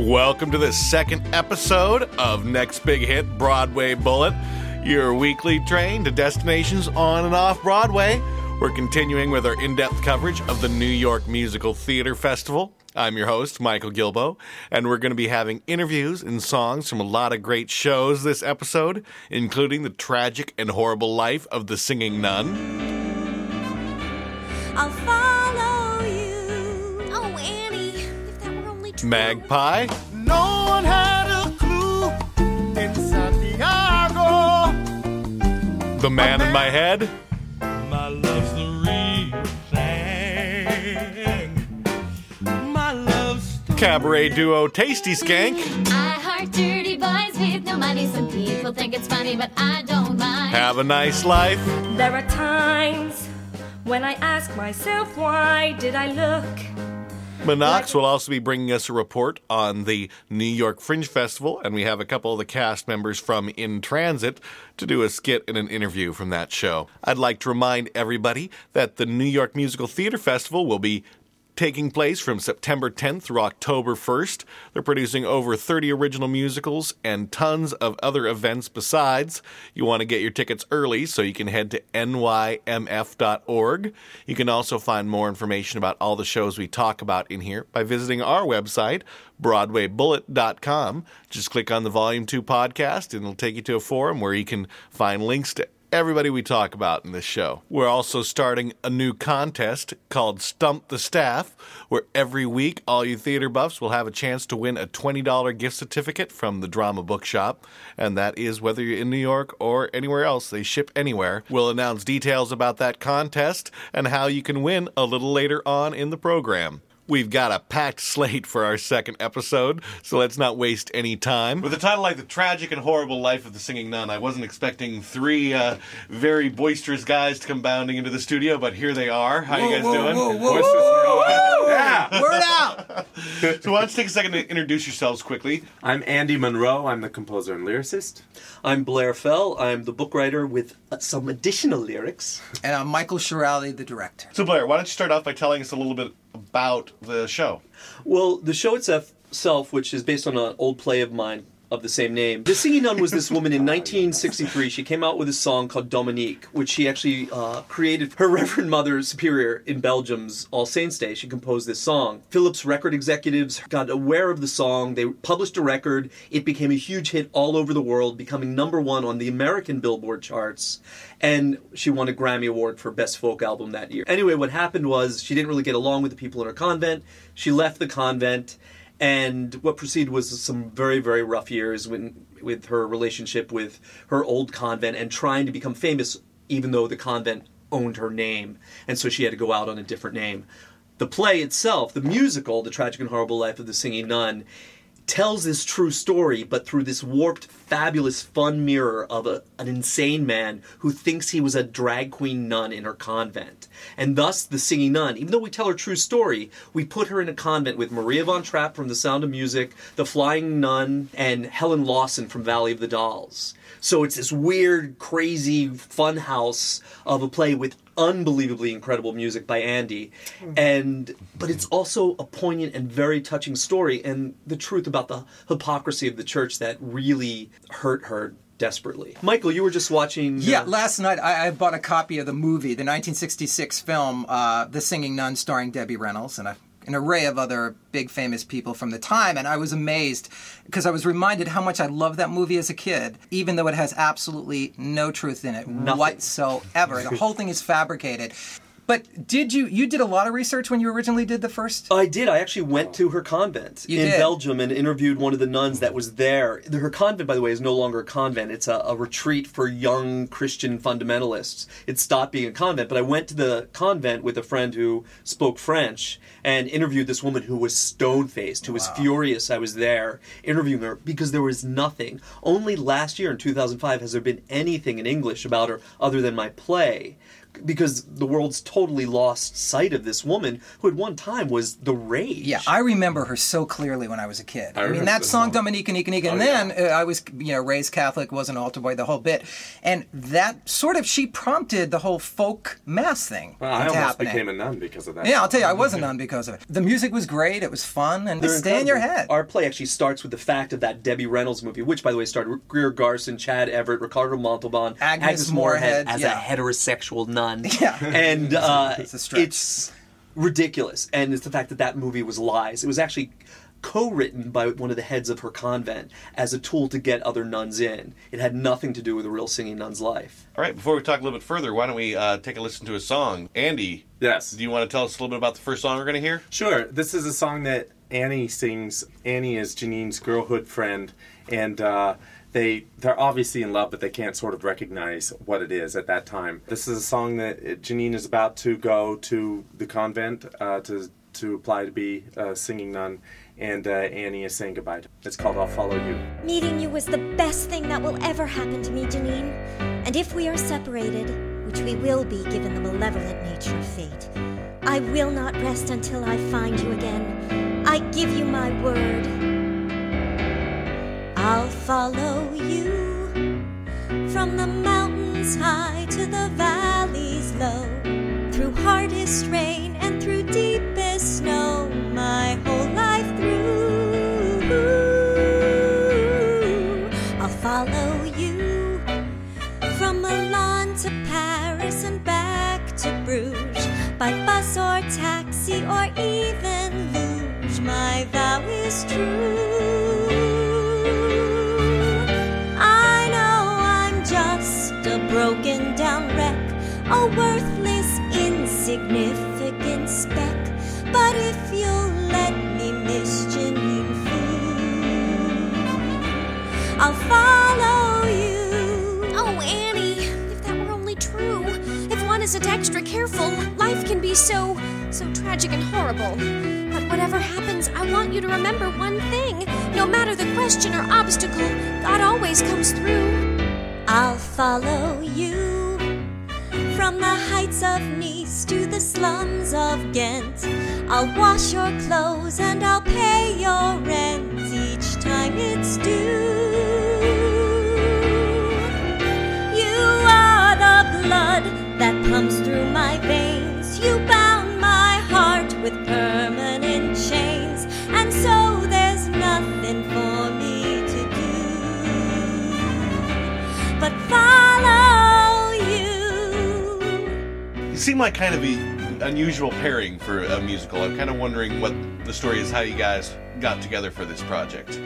Welcome to the second episode of Next Big Hit Broadway Bullet, your weekly train to destinations on and off Broadway. We're continuing with our in depth coverage of the New York Musical Theater Festival. I'm your host, Michael Gilbo, and we're going to be having interviews and songs from a lot of great shows this episode, including The Tragic and Horrible Life of the Singing Nun. Magpie, No one had a clue in Santiago. The Man in My Head, My love's the real thing. My love's Cabaret Duo Tasty Skank, I heart dirty boys with no money. Some people think it's funny, but I don't mind. Have a Nice Life, There are times when I ask myself, why did I look? Minox will also be bringing us a report on the New York Fringe Festival, and we have a couple of the cast members from In Transit to do a skit and an interview from that show. I'd like to remind everybody that the New York Musical Theater Festival will be taking place from September 10th through October 1st. They're producing over 30 original musicals and tons of other events besides. You want to get your tickets early so you can head to nymf.org. You can also find more information about all the shows we talk about in here by visiting our website, BroadwayBullet.com. Just click on the Volume 2 podcast and it'll take you to a forum where you can find links to everybody we talk about in this show. We're also starting a new contest called Stump the Staff, where every week all you theater buffs will have a chance to win a $20 gift certificate from the Drama Bookshop. And that is whether you're in New York or anywhere else, they ship anywhere. We'll announce details about that contest and how you can win a little later on in the program. We've got a packed slate for our second episode, so let's not waste any time. With a title like The Tragic and Horrible Life of the Singing Nun, I wasn't expecting three uh, very boisterous guys to come bounding into the studio, but here they are. How you guys doing? Yeah! Word out! So why don't you take a second to introduce yourselves quickly? I'm Andy Monroe. I'm the composer and lyricist. I'm Blair Fell. I'm the book writer with uh, some additional lyrics. And I'm Michael Shirali, the director. So Blair, why don't you start off by telling us a little bit about the show? Well, the show itself, which is based on an old play of mine of the same name. The Singing Nun was this woman in 1963. She came out with a song called Dominique, which she actually uh, created. Her Reverend Mother Superior in Belgium's All Saints Day, she composed this song. Philips record executives got aware of the song. They published a record. It became a huge hit all over the world, becoming number one on the American Billboard charts. And she won a Grammy Award for Best Folk Album that year. Anyway, what happened was she didn't really get along with the people in her convent. She left the convent and what proceeded was some very very rough years when with her relationship with her old convent and trying to become famous even though the convent owned her name. And so she had to go out on a different name. The play itself the musical the tragic and horrible life of the singing nun tells this true story, but through this warped, fabulous, fun mirror of a, an insane man who thinks he was a drag queen nun in her convent. And thus, the singing nun, even though we tell her true story, we put her in a convent with Maria von Trapp from The Sound of Music, The Flying Nun, and Helen Lawson from Valley of the Dolls. So it's this weird, crazy fun house of a play with unbelievably incredible music by Andy. And but it's also a poignant and very touching story and the truth about the hypocrisy of the church that really hurt her desperately. Michael, you were just watching uh, Yeah, last night I, I bought a copy of the movie, the 1966 film, uh, The Singing Nun, starring Debbie Reynolds, and a, an array of other big famous people from the time. And I was amazed because I was reminded how much I loved that movie as a kid, even though it has absolutely no truth in it Nothing. whatsoever. the whole thing is fabricated. But did you you did a lot of research when you originally did the first? I did. I actually went oh. to her convent You in did? Belgium and interviewed one of the nuns that was there. Her convent, by the way, is no longer a convent. It's a, a retreat for young Christian fundamentalists. It stopped being a convent, but I went to the convent with a friend who spoke French and interviewed this woman who was stone faced, who was furious I was there interviewing her because there was nothing. Only last year in 2005 has there been anything in English about her other than my play. Because the world's totally lost sight of this woman who at one time was the rage. Yeah, I remember her so clearly when I was a kid. I, mean, that song song. Dominica Nika Nika, and Oh, then yeah. uh, I was, you know, raised Catholic, was an altar boy, the whole bit, and that sort of she prompted the whole folk mass thing. Well, I almost happening. became a nun because of that. Yeah, I'll tell you, I was a nun because of it. The music was great. It was fun, and They're stay in your head. Our play actually starts with the fact of that Debbie Reynolds movie, which, by the way, starred Greer Garson, Chad Everett, Ricardo Montalban, Agnes Moorehead, as yeah. a heterosexual nun. Yeah. and uh, It's a stretch. it's ridiculous. And it's the fact that that movie was lies. It was actually co-written by one of the heads of her convent as a tool to get other nuns in. It had nothing to do with a real singing nun's life. All right, before we talk a little bit further, why don't we uh, take a listen to a song? Andy, Yes. do you want to tell us a little bit about the first song we're going to hear? Sure. This is a song that Annie sings. Annie is Janine's girlhood friend, and uh, they they're obviously in love, but they can't sort of recognize what it is at that time. This is a song that uh, Janine is about to go to the convent uh, to to apply to be a singing nun, and uh, Annie is saying goodbye. It's called "I'll Follow You." Meeting you was the best thing that will ever happen to me, Janine. And if we are separated, which we will be given the malevolent nature of fate, I will not rest until I find you again. I give you my word. I'll follow you from the mountains high to the valleys low, through hardest rain and through deepest snow, my whole life through. I'll follow you from Milan to Paris and back to Bruges, by bus or taxi or even luge. My vow is true. I'll follow you. Oh, Annie, if that were only true. If one isn't extra careful, life can be so, so tragic and horrible. But whatever happens, I want you to remember one thing. No matter the question or obstacle, God always comes through. I'll follow you from the heights of Nice to the slums of Ghent. I'll wash your clothes and I'll pay your rent each time it's due. You. You seem like kind of a unusual pairing for a musical. I'm kind of wondering what the story is, how you guys got together for this project.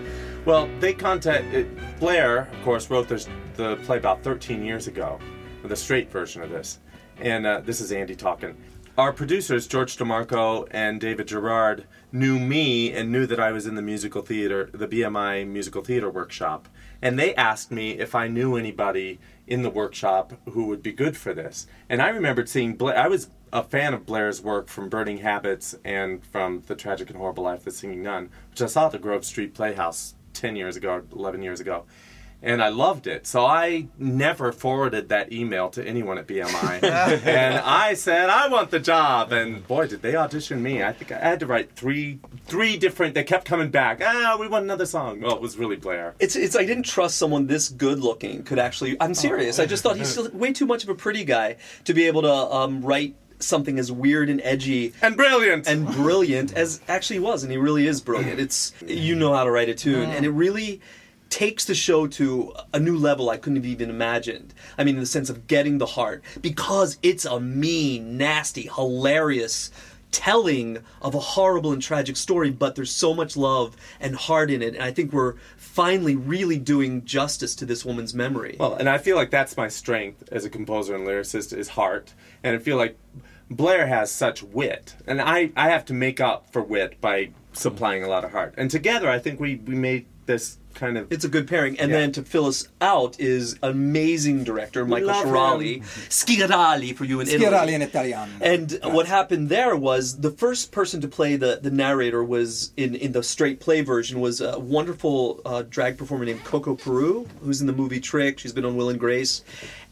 Well, they contact it, Blair, of course, wrote this, the play about 13 years ago, the straight version of this, and uh, this is Andy talking. Our producers, George DeMarco and David Gerard, knew me and knew that I was in the musical theater, the BMI musical theater workshop, and they asked me if I knew anybody in the workshop who would be good for this. And I remembered seeing Blair. I was a fan of Blair's work from Burning Habits and from The Tragic and Horrible Life of the Singing Nun, which I saw at the Grove Street Playhouse 10 years ago, or 11 years ago. And I loved it. So I never forwarded that email to anyone at BMI. and I said, I want the job. And boy, did they audition me. I think I had to write three three different, they kept coming back. Ah, we want another song. Well, it was really Blair. It's it's I didn't trust someone this good looking could actually. I'm serious. I just thought he's still way too much of a pretty guy to be able to um, write something as weird and edgy And brilliant. and brilliant as actually was, and he really is brilliant. It's you know how to write a tune, and it really takes the show to a new level I couldn't have even imagined. I mean, in the sense of getting the heart, because it's a mean, nasty, hilarious telling of a horrible and tragic story, but there's so much love and heart in it, and I think we're finally really doing justice to this woman's memory. Well, and I feel like that's my strength as a composer and lyricist is heart. And I feel like Blair has such wit, and I, I have to make up for wit by supplying a lot of heart. And together, I think we, we made this kind of. It's a good pairing. And Yeah. then to fill us out is amazing director Michael Love Schirali. Schirali for you in Italy. Schirali in Italiano. And what happened there was the first person to play the, the narrator was in, in the straight play version was a wonderful uh, drag performer named Coco Peru, who's in the movie Trick. She's been on Will and Grace,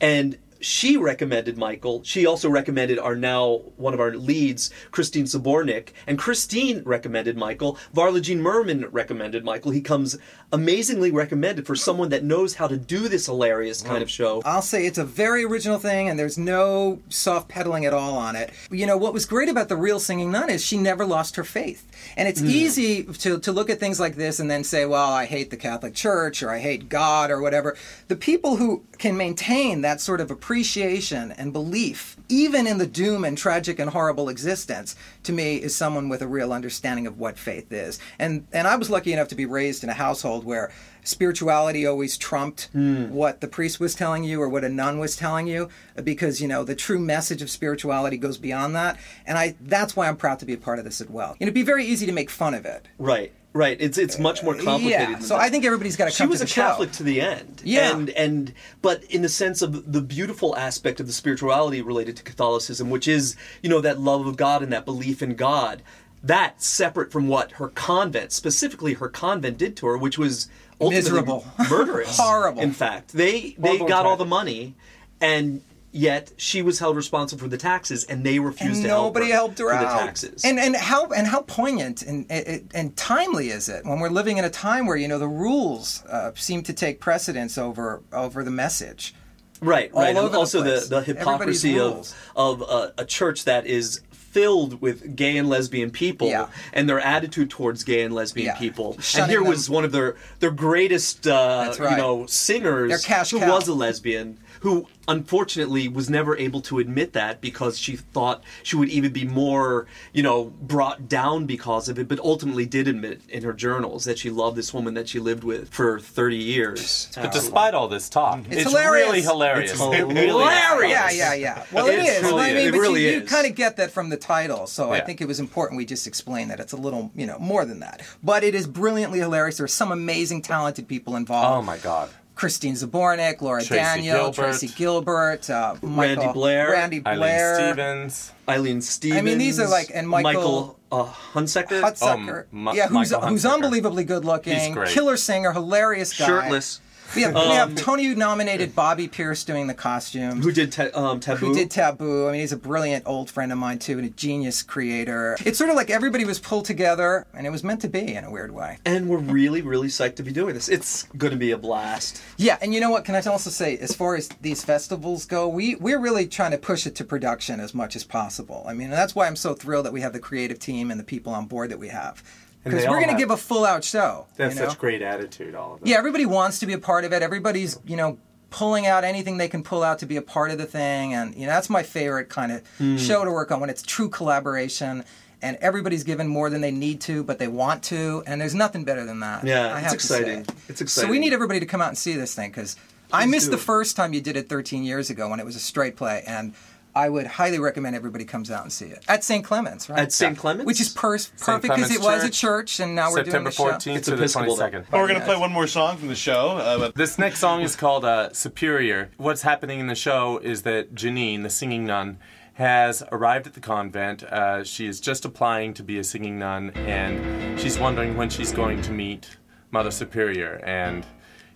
and she recommended Michael. She also recommended our now one of our leads, Christine Sabornik, and Christine recommended Michael. Varla Jean Merman recommended Michael. He comes amazingly recommended for someone that knows how to do this hilarious kind of show. I'll say it's a very original thing, and there's no soft pedaling at all on it. You know, what was great about The Real Singing Nun is she never lost her faith. And it's hmm. easy to, to look at things like this and then say, well, I hate the Catholic Church, or I hate God, or whatever. The people who can maintain that sort of appreciation and belief, even in the doom and tragic and horrible existence, to me is someone with a real understanding of what faith is. And, and I was lucky enough to be raised in a household where spirituality always trumped hmm. what the priest was telling you or what a nun was telling you because you know the true message of spirituality goes beyond that and i that's why i'm proud to be a part of this as well and it'd be very easy to make fun of it Right, right. It's it's much more uh, complicated. yeah so that. i think everybody's got to she come was to a show. Catholic to the end. Yeah. and and but in the sense of the beautiful aspect of the spirituality related to Catholicism, which is you know that love of God and that belief in God. That separate from what her convent, specifically her convent, did to her, which was Miserable. murderous, Horrible. In fact, they they Horrible got all the money, and yet she was held responsible for the taxes, and they refused and to help nobody her helped her for out. the taxes. And and how and how poignant and and, and timely is it when we're living in a time where you know the rules uh, seem to take precedence over over the message. Right, all right. over and the also place. the, the hypocrisy Everybody's of rules. of uh, a church that is filled with gay and lesbian people Yeah. and their attitude towards gay and lesbian Yeah. people. and here them. was one of their their greatest uh, right. you know singers who cow. was a lesbian who unfortunately was never able to admit that because she thought she would even be more you know brought down because of it but ultimately did admit in her journals that she loved this woman that she lived with for 30 years But despite all this talk, it's, hilarious. really hilarious. It's It hilarious. Yeah, yeah, yeah. Well, it It is. truly I mean, is. It but really you, you kind of get that from the title, so I think it was important we just explain that it's a little, you know, more than that. But it is brilliantly hilarious. There's some amazing, talented people involved. Oh my god. Christine Zabornik, Laura Tracy Daniel, Gilbert. Tracy Gilbert, uh, Michael, Blair, Randy Eileen Blair, Stevens. Eileen Stevens. I mean, these are like- and Michael- uh, Hunsaker, Hutsucker, Oh, Mi- yeah, who's who's unbelievably good looking, He's great. killer singer, hilarious guy, shirtless, We have, we have Tony nominated Bobby Pearce doing the costumes. who did ta- um, Taboo. who did Taboo. I mean, he's a brilliant old friend of mine too, and a genius creator. It's sort of like everybody was pulled together, and it was meant to be in a weird way. and we're really, really psyched to be doing this. It's going to be a blast. Yeah, and you know what? Can I also say, as far as these festivals go, we we're really trying to push it to production as much as possible. I mean, and that's why I'm so thrilled that we have the creative team and the people on board that we have, because we're going to give a full out show. They have you know? such great attitude, all of them. Yeah, everybody wants to be a part of it. Everybody's, you know, pulling out anything they can pull out to be a part of the thing. And, you know, that's my favorite kind of Hmm. show to work on when it's true collaboration and everybody's given more than they need to, but they want to. And there's nothing better than that. Yeah, I it's have to exciting. It's exciting. So we need everybody to come out and see this thing because I missed the first time you did it 13 years ago when it was a straight play. And I would highly recommend everybody comes out and see it at St. Clements, right? At St. Clements? which is per- perfect because Clements it was a Church, church, and now we're doing September the show. 14th It's to the Episcopal, though. 22nd. Well, we're going to play one more song from the show. Uh, This next song is called uh, Superior. What's happening in the show is that Janine, the singing nun, has arrived at the convent. Uh, she is just applying to be a singing nun, and she's wondering when she's going to meet Mother Superior. And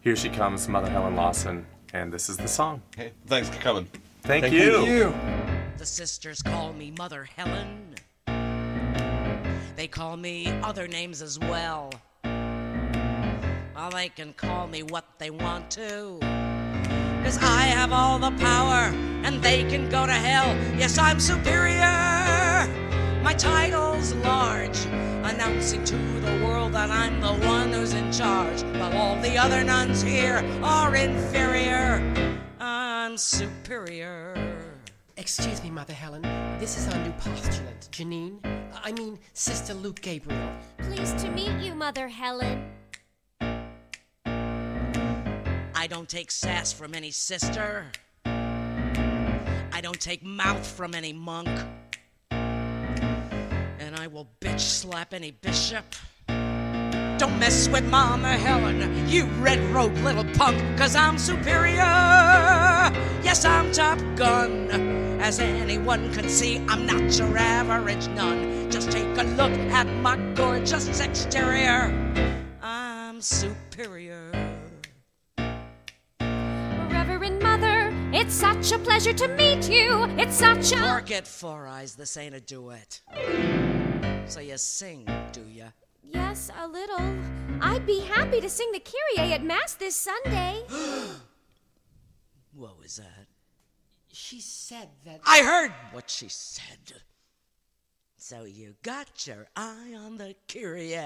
here she comes, Mother Helen Lawson, and this is the song. hey, thanks for coming. Thank, Thank you. You. The sisters call me Mother Helen. They call me other names as well. Well, they can call me what they want to. Cause I have all the power and they can go to hell. Yes, I'm superior. My title's large, announcing to the world that I'm the one who's in charge. While all the other nuns here are inferior. I'm superior. Excuse me, Mother Helen. This is our new postulant, Janine. I mean, Sister Luke Gabriel. Pleased to meet you, Mother Helen. I don't take sass from any sister. I don't take mouth from any monk. And I will bitch slap any bishop. Don't mess with Mama Helen, you red robe little punk, cause I'm superior. Yes, I'm Top Gun. As anyone can see, I'm not your average nun. Just take a look at my gorgeous exterior. I'm superior. Reverend Mother, it's such a pleasure to meet you. It's such a. Fork it, Four Eyes, this ain't a duet. So you sing, do ya? Yes, a little. I'd be happy to sing the Kyrie at Mass this Sunday. What was that? She said that. I heard what she said. So you got your eye on the Kyrie,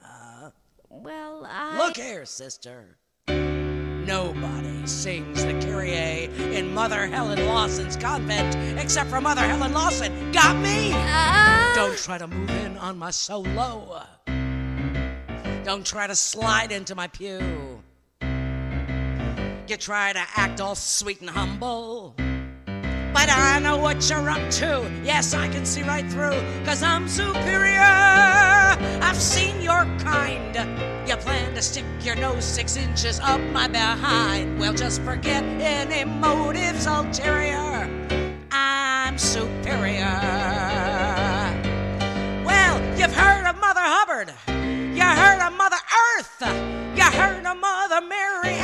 huh? Well, I. Look here, sister. Nobody sings the Kyrie in Mother Helen Lawson's convent except for Mother Helen Lawson. Got me? Uh-huh. Don't try to move in on my solo. Don't try to slide into my pew. You try to act all sweet and humble. But I know what you're up to. Yes, I can see right through, cause I'm superior. I've seen your kind. You plan to stick your nose six inches up my behind. Well, just forget any motives ulterior. I'm superior. Well, you've heard of Mother Hubbard. You heard of Mother Earth. You heard of Mother Mary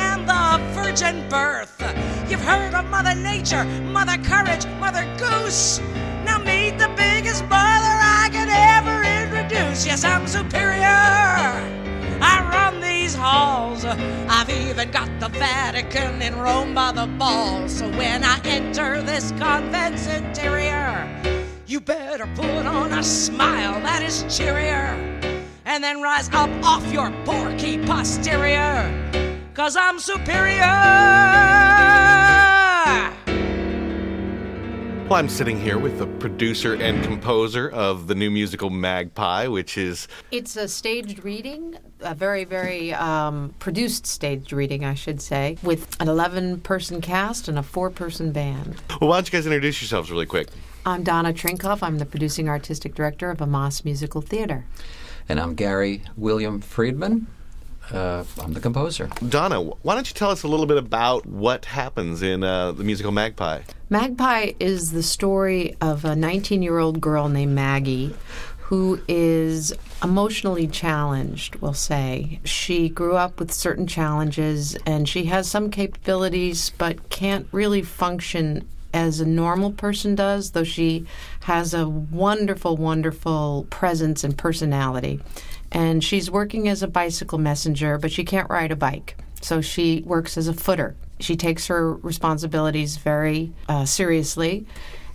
virgin birth. You've heard of Mother Nature, Mother Courage, Mother Goose. Now meet the biggest mother I could ever introduce. Yes, I'm superior. I run these halls. I've even got the Vatican in Rome by the balls. So when I enter this convent's interior, you better put on a smile that is cheerier. And then rise up off your porky posterior. Cause I'm superior. Well, I'm sitting here with the producer and composer of the new musical Magpie, which is It's a staged reading, a very, very um, produced staged reading, I should say, with an 11 person cast and a four person band. Well, why don't you guys introduce yourselves really quick? I'm Donna Trinkoff. I'm the producing artistic director of AMAS Musical Theater. And I'm Gary William Friedman. Uh, I'm the composer. Donna, why don't you tell us a little bit about what happens in uh, the musical Magpie? Magpie is the story of a 19 year old girl named Maggie who is emotionally challenged, we'll say. She grew up with certain challenges and she has some capabilities but can't really function as a normal person does, though she has a wonderful, wonderful presence and personality. And she's working as a bicycle messenger, but she can't ride a bike. So she works as a footer. She takes her responsibilities very uh, seriously.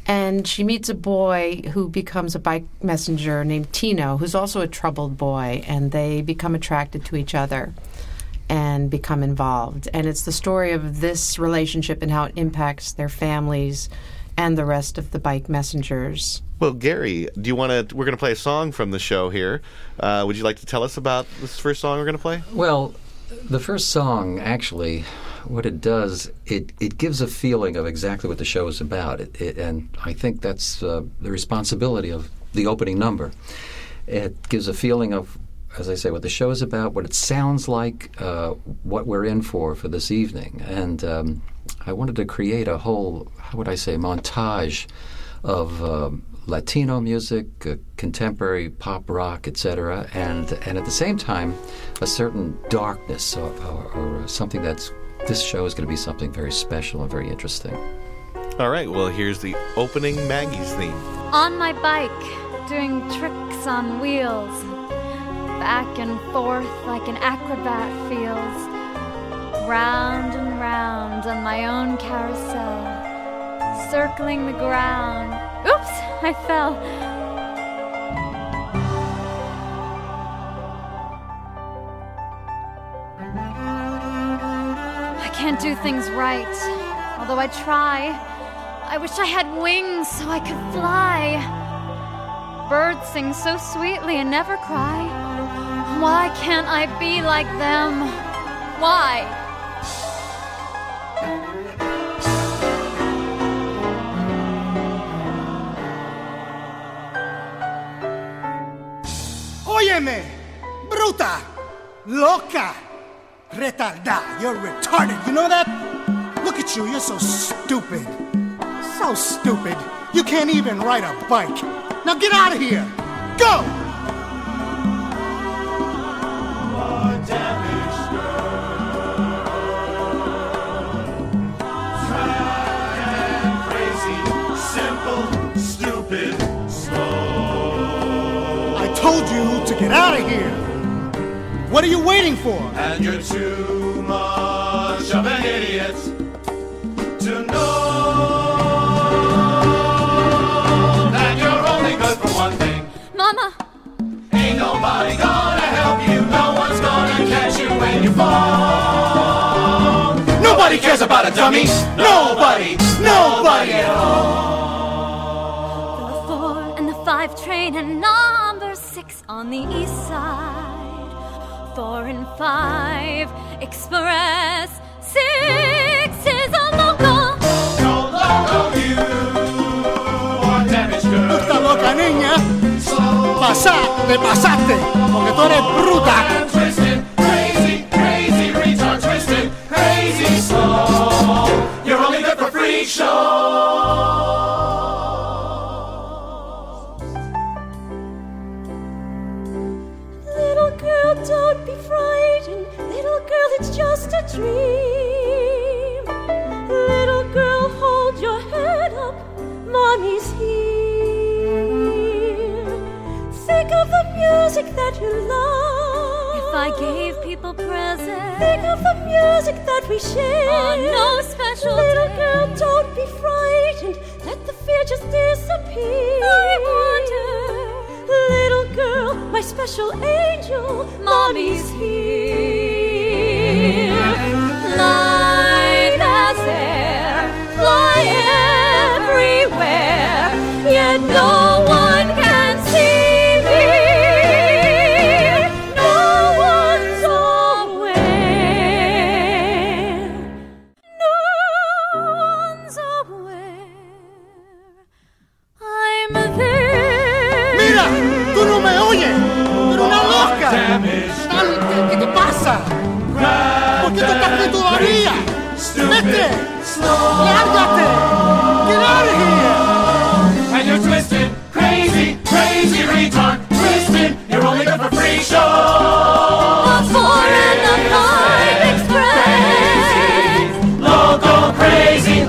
And she meets a boy who becomes a bike messenger named Tino, who's also a troubled boy, and they become attracted to each other and become involved. And it's the story of this relationship and how it impacts their families and the rest of the bike messengers. Well, Gary, do you want to? We're going to play a song from the show here. Uh, would you like to tell us about this first song we're going to play? Well, the first song, actually, what it does, it, it gives a feeling of exactly what the show is about. It, it, and I think that's uh, the responsibility of the opening number. It gives a feeling of, as I say, what the show is about, what it sounds like, uh, what we're in for for this evening. And um, I wanted to create a whole, how would I say, montage of um, Latino music, uh, contemporary pop rock, etc., and and at the same time, a certain darkness or, or, or something that's. This show is going to be something very special and very interesting. All right. Well, here's the opening Maggie's theme. On my bike, doing tricks on wheels, back and forth like an acrobat feels, round and round on my own carousel, circling the ground. Oops, I fell. I can't do things right, although I try. I wish I had wings so I could fly. Birds sing so sweetly and never cry. Why can't I be like them? Why? Óyeme, bruta, loca, retardada. You're retarded. You know that? Look at you. You're so stupid. So stupid. You can't even ride a bike. Now get out of here. Go. Oh, I get out of here. What are you waiting for? And you're too much of an idiot to know that you're only good for one thing. Mama! Ain't nobody gonna help you. No one's gonna catch you when you fall. Nobody cares about a dummy. Nobody. Nobody at all. The four and the five train and number six on the east side. Four and five express. Six is a local. No local you or damaged girl. Esta loca niña. Pasa, te pasaste. Porque tú eres bruta. Twisted, crazy, crazy, retard, twisted, crazy soul. You're only good for freak show. Special angel, Mommy's here. Light as air, fly everywhere, yet no one can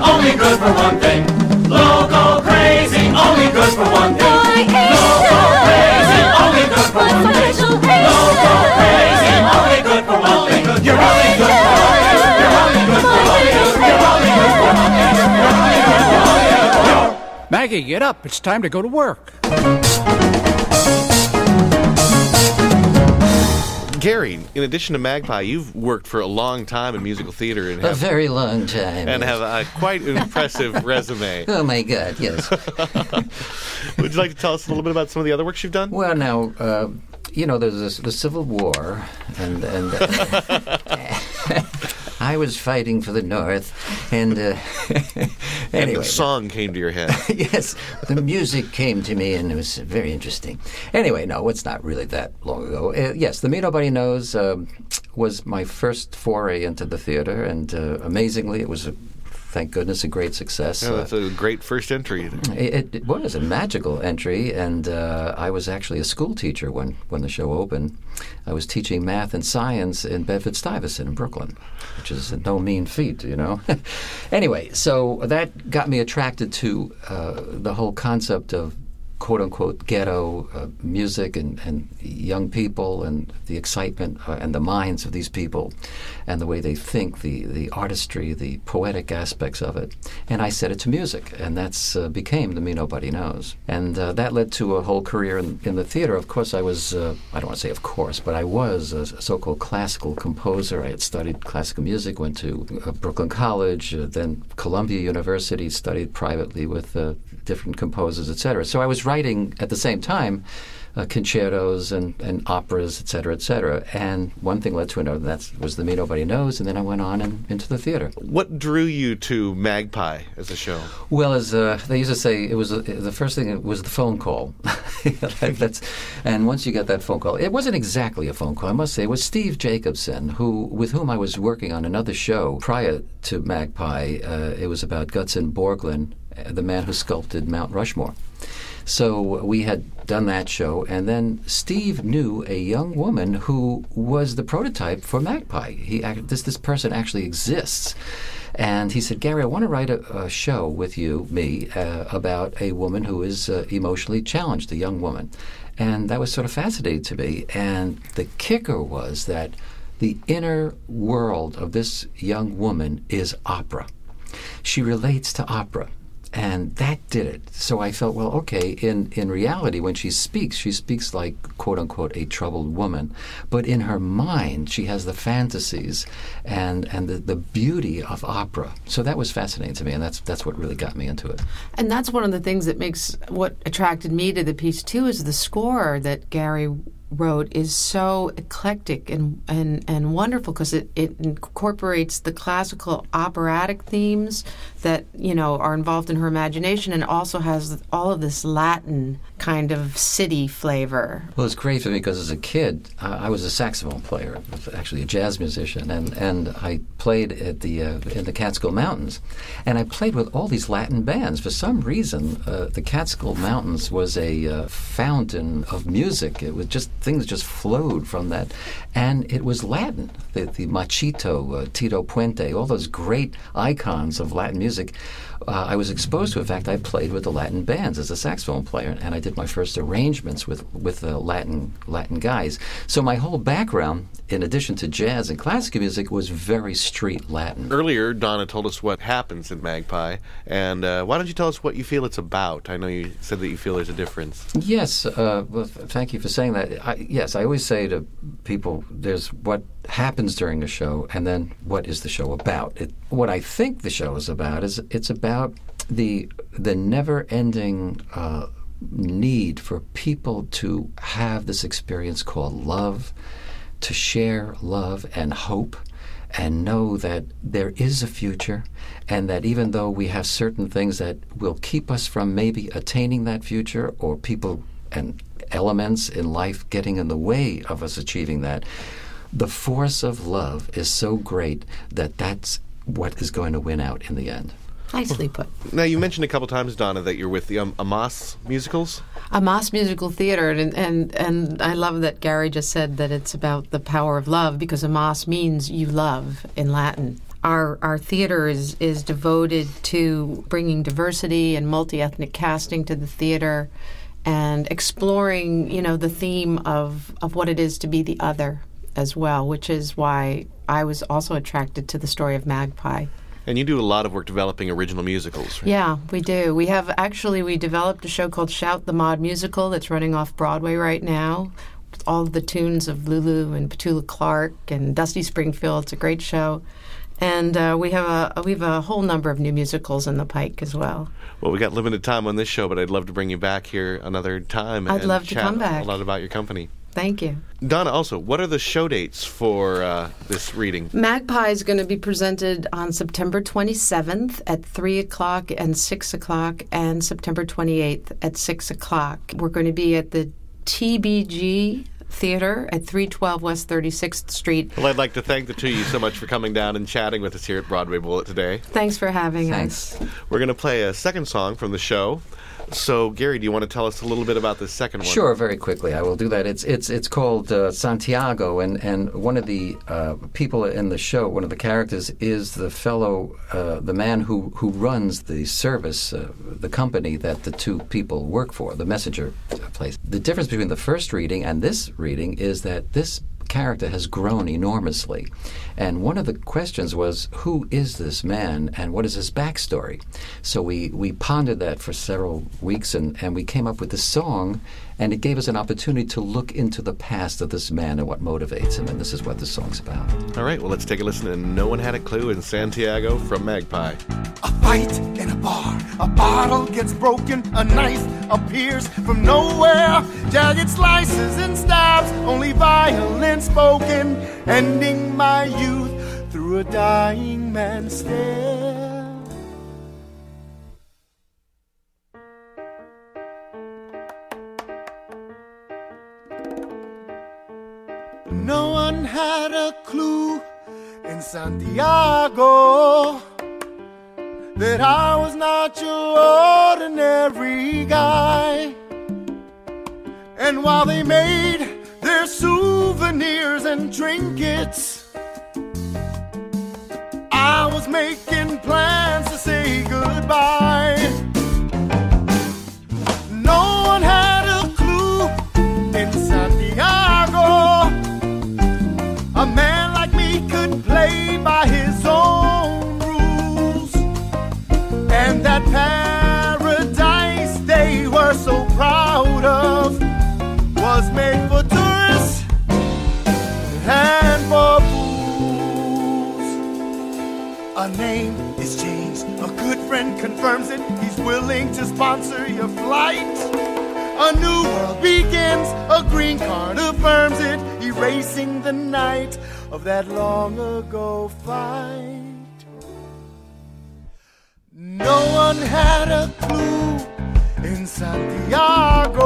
only good for one thing. Loco crazy, only good for one thing. Loco crazy, only good for one thing. Loco crazy, only good for one thing. You're only good for one thing. You're only good for one thing. You're only good for one thing. You're only good for one thing. Maggie, get up. It's time to go to work. Gary, in addition to Magpie, you've worked for a long time in musical theater and A very long time. and yes. have a quite impressive resume. Oh my God! Yes. Would you like to tell us a little bit about some of the other works you've done? Well, now uh, you know there's this, the Civil War, and and I was fighting for the North, and uh, And anyway, the song came to your head. yes, the music came to me, and it was very interesting. Anyway, no, it's not really that long ago. Uh, yes, the Me Nobody Knows um, was my first foray into the theater, and uh, amazingly, it was a thank goodness a great success. Yeah, Uh, that's a great first entry. it, it was a magical entry, and uh, I was actually a school teacher when, when the show opened. I was teaching math and science in Bedford Stuyvesant in Brooklyn, which is no mean feat, you know. anyway, so that got me attracted to uh, the whole concept of quote unquote ghetto uh, music and, and young people and the excitement uh, and the minds of these people and the way they think, the, the artistry, the poetic aspects of it. And I set it to music, and that's uh, became The Me Nobody Knows. And uh, that led to a whole career in, in the theater. Of course, I was, uh, I don't want to say of course, but I was a so called classical composer. I had studied classical music, went to uh, Brooklyn College, then Columbia University, studied privately with different composers, etc. So I was writing at the same time uh, concertos and, and operas, et cetera, et cetera. And one thing led to another. That was the Me Nobody Knows, and then I went on and into the theater. What drew you to Magpie as a show? Well, as uh, they used to say, it was uh, the first thing It was the phone call. That's, and once you get that phone call, it wasn't exactly a phone call. I must say, it was Steve Jacobson, who with whom I was working on another show prior to Magpie. Uh, it was about Gutzon Borglum, uh, the man who sculpted Mount Rushmore. So we had done that show, and then Steve knew a young woman who was the prototype for Magpie. He this this person actually exists. And he said, Gary, I want to write a, a show with you, me, uh, about a woman who is uh, emotionally challenged, a young woman. And that was sort of fascinating to me. And the kicker was that the inner world of this young woman is opera. She relates to opera. And that did it. So I felt, well, okay, in, in reality, when she speaks, she speaks like, quote unquote, a troubled woman. But in her mind, she has the fantasies and, and the, the beauty of opera. So that was fascinating to me, and that's, that's what really got me into it. And that's one of the things that makes what attracted me to the piece too is the score that Gary wrote is so eclectic and and, and wonderful because it, it incorporates the classical operatic themes that you know are involved in her imagination and also has all of this Latin kind of city flavor. Well, it's great for me because as a kid, uh, I was a saxophone player, actually a jazz musician, and, and I played at the uh, in the Catskill Mountains, and I played with all these Latin bands. For some reason, uh, the Catskill Mountains was a uh, fountain of music. It was just things just flowed from that, and it was Latin. The, the Machito, uh, Tito Puente, all those great icons of Latin music music. Uh, I was exposed to. In fact, I played with the Latin bands as a saxophone player, and I did my first arrangements with with the Latin Latin guys. So my whole background, in addition to jazz and classical music, was very street Latin. Earlier, Donna told us what happens in Magpie, and uh, why don't you tell us what you feel it's about? I know you said that you feel there's a difference. Yes, uh, well, th- thank you for saying that. I, yes, I always say to people, there's what happens during a show, and then what is the show about. It, what I think the show is about is it's about the the never-ending uh, need for people to have this experience called love, to share love and hope, and know that there is a future, and that even though we have certain things that will keep us from maybe attaining that future, or people and elements in life getting in the way of us achieving that, the force of love is so great that that's what is going to win out in the end. Nicely put. Now, you mentioned a couple times, Donna, that you're with the um, AMAS musicals. AMAS Musical Theater, and, and and I love that Gary just said that it's about the power of love because AMAS means you love in Latin. Our our theater is is devoted to bringing diversity and multi ethnic casting to the theater, and exploring you know the theme of of what it is to be the other as well, which is why I was also attracted to the story of Magpie. And you do a lot of work developing original musicals. Right? Yeah, we do. We have actually we developed a show called Shout the Mod Musical that's running off Broadway right now. With all the tunes of Lulu and Petula Clark and Dusty Springfield. It's a great show. And uh, we have a we have a whole number of new musicals in the pike as well. Well, we got limited time on this show, but I'd love to bring you back here another time. I'd and love to come back. A lot about your company. Thank you. Donna, also, what are the show dates for uh, this reading? Magpie is going to be presented on September 27th at 3 o'clock and 6 o'clock, and September 28th at 6 o'clock. We're going to be at the TBG Theater at 312 West 36th Street. Well, I'd like to thank the two of you so much for coming down and chatting with us here at Broadway Bullet today. Thanks for having us. We're going to play a second song from the show. So, Gary, do you want to tell us a little bit about the second one? Sure, very quickly. I will do that. It's it's it's called uh, Santiago, and and one of the uh, people in the show, one of the characters, is the fellow, uh, the man who who runs the service, uh, the company that the two people work for, the messenger place. The difference between the first reading and this reading is that this character has grown enormously. And one of the questions was, who is this man and what is his backstory? So we, we pondered that for several weeks and, and we came up with this song, and it gave us an opportunity to look into the past of this man and what motivates him. And this is what the song's about. All right, well, let's take a listen to No One Had a Clue in Santiago from Magpie. A fight in a bar. A bottle gets broken, a knife appears from nowhere. Jagged slices and stabs, only violence spoken, ending my youth through a dying man's stare. No one had a clue in Santiago that I was not your ordinary guy. And while they made their souvenirs and trinkets, I was making plans to say goodbye. A name is changed, a good friend confirms it. He's willing to sponsor your flight. A new world begins, a green card affirms it, erasing the night of that long ago fight. No one had a clue in Santiago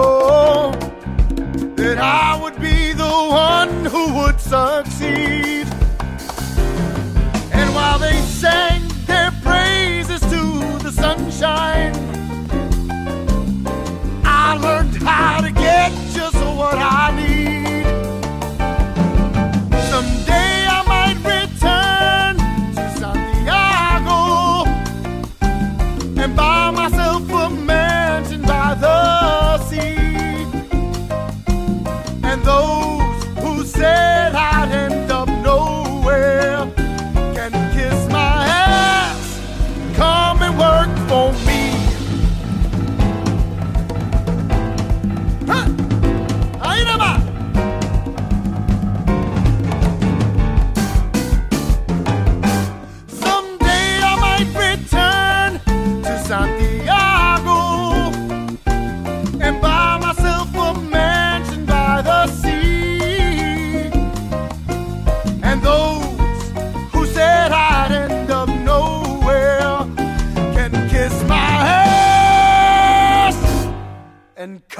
that I would be the one who would succeed. While they sang their praises to the sunshine, I learned how to get just what I need.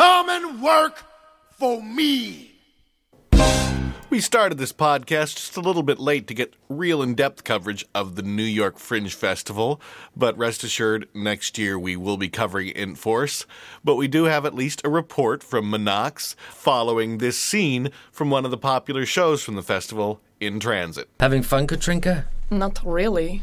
Come and work for me. We started this podcast just a little bit late to get real in depth coverage of the New York Fringe Festival, but rest assured, next year we will be covering in force. But we do have at least a report from Minox following this scene from one of the popular shows from the festival, In Transit. Having fun, Katrinka? Not really.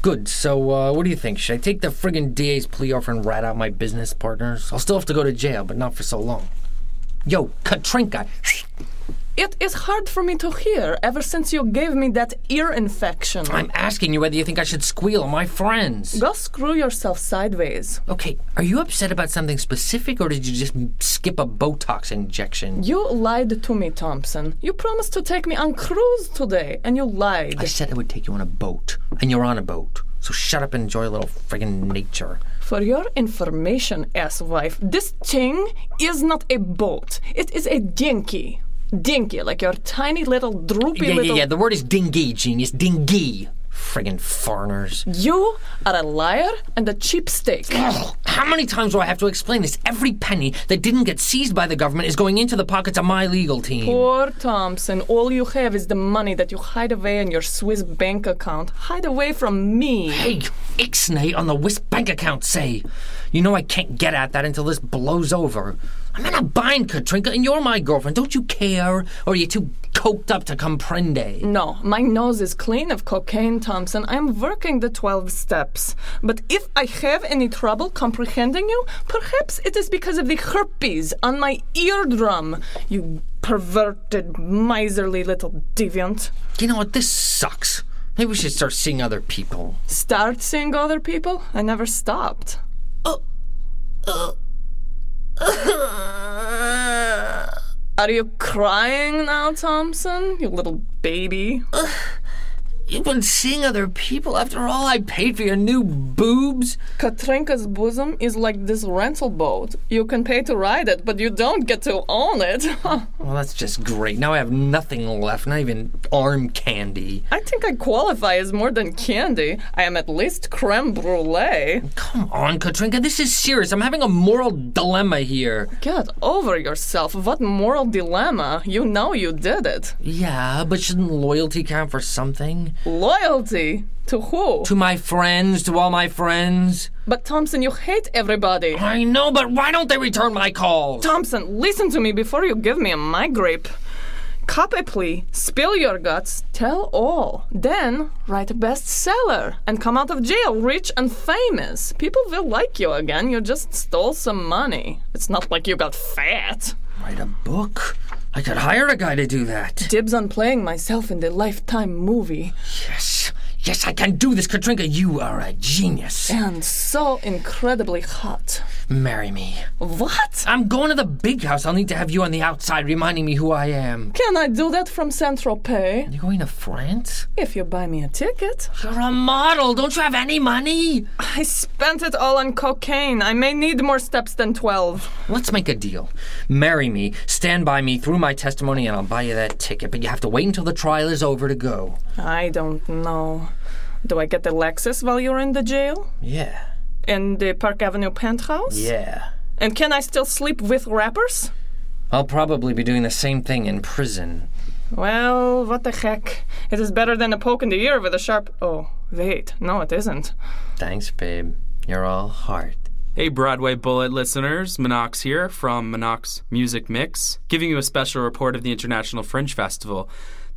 Good. So, uh, what do you think? Should I take the friggin' DA's plea offer and rat out my business partners? I'll still have to go to jail, but not for so long. Yo, Katrinka! It is hard for me to hear ever since you gave me that ear infection. I'm asking you whether you think I should squeal my friends. Go screw yourself sideways. Okay, are you upset about something specific, or did you just skip a Botox injection? You lied to me, Thompson. You promised to take me on cruise today, and you lied. I said I would take you on a boat, and you're on a boat. So shut up and enjoy a little friggin' nature. For your information, asswife, this thing is not a boat. It is a dinky. Dinky, like your tiny little droopy Yeah, yeah, little. yeah. The word is dingy, genius. Dingy. Friggin' foreigners. You are a liar and a cheapsteak. How many times do I have to explain this? Every penny that didn't get seized by the government is going into the pockets of my legal team. Poor Thompson, all you have is the money that you hide away in your Swiss bank account. Hide away from me. Hey, Ixnay on the Swiss bank account say. You know I can't get at that until this blows over. I'm in a bind, Katrinka, and you're my girlfriend. Don't you care? Or are you too coked up to comprende? No, my nose is clean of cocaine, Thompson. I'm working the 12 steps. But if I have any trouble comprehending you, perhaps it is because of the herpes on my eardrum. You perverted, miserly little deviant. You know what? This sucks. Maybe we should start seeing other people. Start seeing other people? I never stopped. Uh, uh, Are you crying now, Thompson? You little baby. You've been seeing other people after all I paid for your new boobs? Katrinka's bosom is like this rental boat. You can pay to ride it, but you don't get to own it. Well, that's just great. Now I have nothing left, not even arm candy. I think I qualify as more than candy. I am at least creme brulee. Come on, Katrinka, this is serious. I'm having a moral dilemma here. Get over yourself. What moral dilemma? You know you did it. Yeah, but shouldn't loyalty count for something? Loyalty? To who? To my friends, to all my friends. But Thompson, you hate everybody. I know, but why don't they return my calls? Thompson, listen to me before you give me a migrape. Cop a plea, spill your guts, tell all. Then write a bestseller and come out of jail rich and famous. People will like you again. You just stole some money. It's not like you got fat. Write a book? I could hire a guy to do that. Dibs on playing myself in the Lifetime movie. Yes. Yes, I can do this, Katrinka. You are a genius. And so incredibly hot. Marry me. What? I'm going to the big house. I'll need to have you on the outside reminding me who I am. Can I do that from Saint Tropez? You're going to France? If you buy me a ticket. You're a model. Don't you have any money? I spent it all on cocaine. I may need more steps than 12. Let's make a deal. Marry me, stand by me through my testimony, and I'll buy you that ticket. But you have to wait until the trial is over to go. I don't know. Do I get the Lexus while you're in the jail? Yeah. In the Park Avenue penthouse? Yeah. And can I still sleep with rappers? I'll probably be doing the same thing in prison. Well, what the heck. It is better than a poke in the ear with a sharp. Oh, wait. No, it isn't. Thanks, babe. You're all heart. Hey, Broadway Bullet listeners, Minox here from Minox Music Mix, giving you a special report of the International Fringe Festival.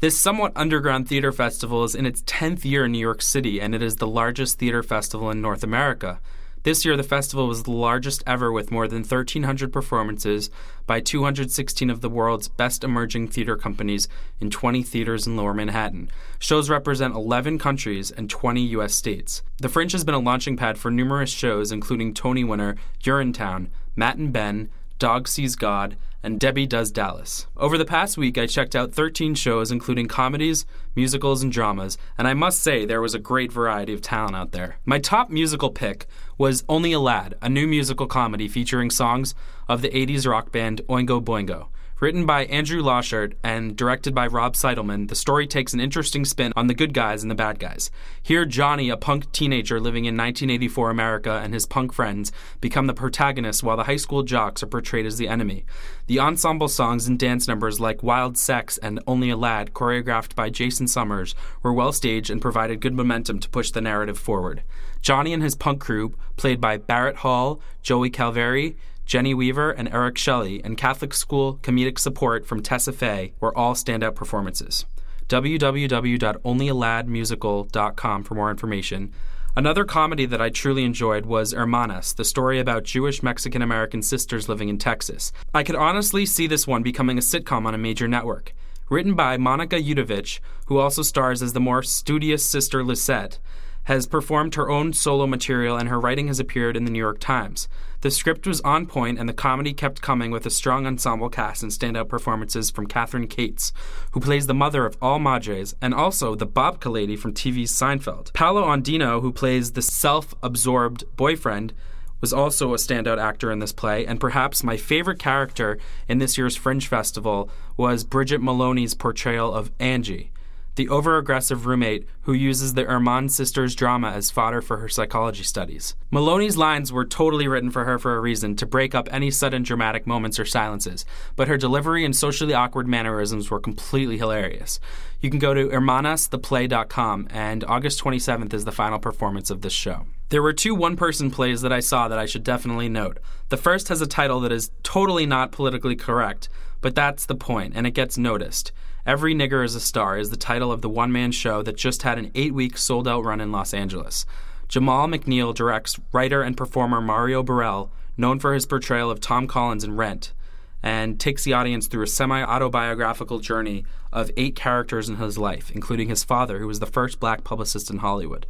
This somewhat underground theater festival is in its 10th year in New York City, and it is the largest theater festival in North America. This year, the festival was the largest ever with more than 1,300 performances by 216 of the world's best emerging theater companies in 20 theaters in lower Manhattan. Shows represent 11 countries and 20 U.S. states. The Fringe has been a launching pad for numerous shows, including Tony winner Urinetown, Matt and Ben, Dog Sees God, and Debbie Does Dallas. Over the past week, I checked out 13 shows, including comedies, musicals, and dramas, and I must say there was a great variety of talent out there. My top musical pick was Only a Lad, a new musical comedy featuring songs of the 80s rock band Oingo Boingo. Written by Andrew Loshart and directed by Rob Seidelman, the story takes an interesting spin on the good guys and the bad guys. Here, Johnny, a punk teenager living in 1984 America, and his punk friends become the protagonists while the high school jocks are portrayed as the enemy. The ensemble songs and dance numbers like Wild Sex and Only a Lad, choreographed by Jason Summers, were well staged and provided good momentum to push the narrative forward. Johnny and his punk crew, played by Barrett Hall, Joey Calveri, Jenny Weaver, and Eric Shelley, and Catholic school comedic support from Tessa Fay were all standout performances. www.onlyaladmusical.com for more information. Another comedy that I truly enjoyed was Hermanas, the story about Jewish Mexican American sisters living in Texas. I could honestly see this one becoming a sitcom on a major network. Written by Monica Yudovich, who also stars as the more studious sister Lisette, has performed her own solo material and her writing has appeared in the New York Times. The script was on point and the comedy kept coming with a strong ensemble cast and standout performances from Catherine Cates, who plays the mother of all Madres, and also the Babka lady from TV's Seinfeld. Paolo Andino, who plays the self absorbed boyfriend, was also a standout actor in this play, and perhaps my favorite character in this year's Fringe Festival was Bridget Maloney's portrayal of Angie the over-aggressive roommate who uses the Herman sisters' drama as fodder for her psychology studies. Maloney's lines were totally written for her for a reason, to break up any sudden dramatic moments or silences, but her delivery and socially awkward mannerisms were completely hilarious. You can go to hermanastheplay.com, and August 27th is the final performance of this show. There were two one person plays that I saw that I should definitely note. The first has a title that is totally not politically correct, but that's the point, and it gets noticed. Every Nigger is a Star is the title of the one man show that just had an eight week sold out run in Los Angeles. Jamal McNeil directs writer and performer Mario Burrell, known for his portrayal of Tom Collins in Rent, and takes the audience through a semi autobiographical journey of eight characters in his life, including his father, who was the first black publicist in Hollywood.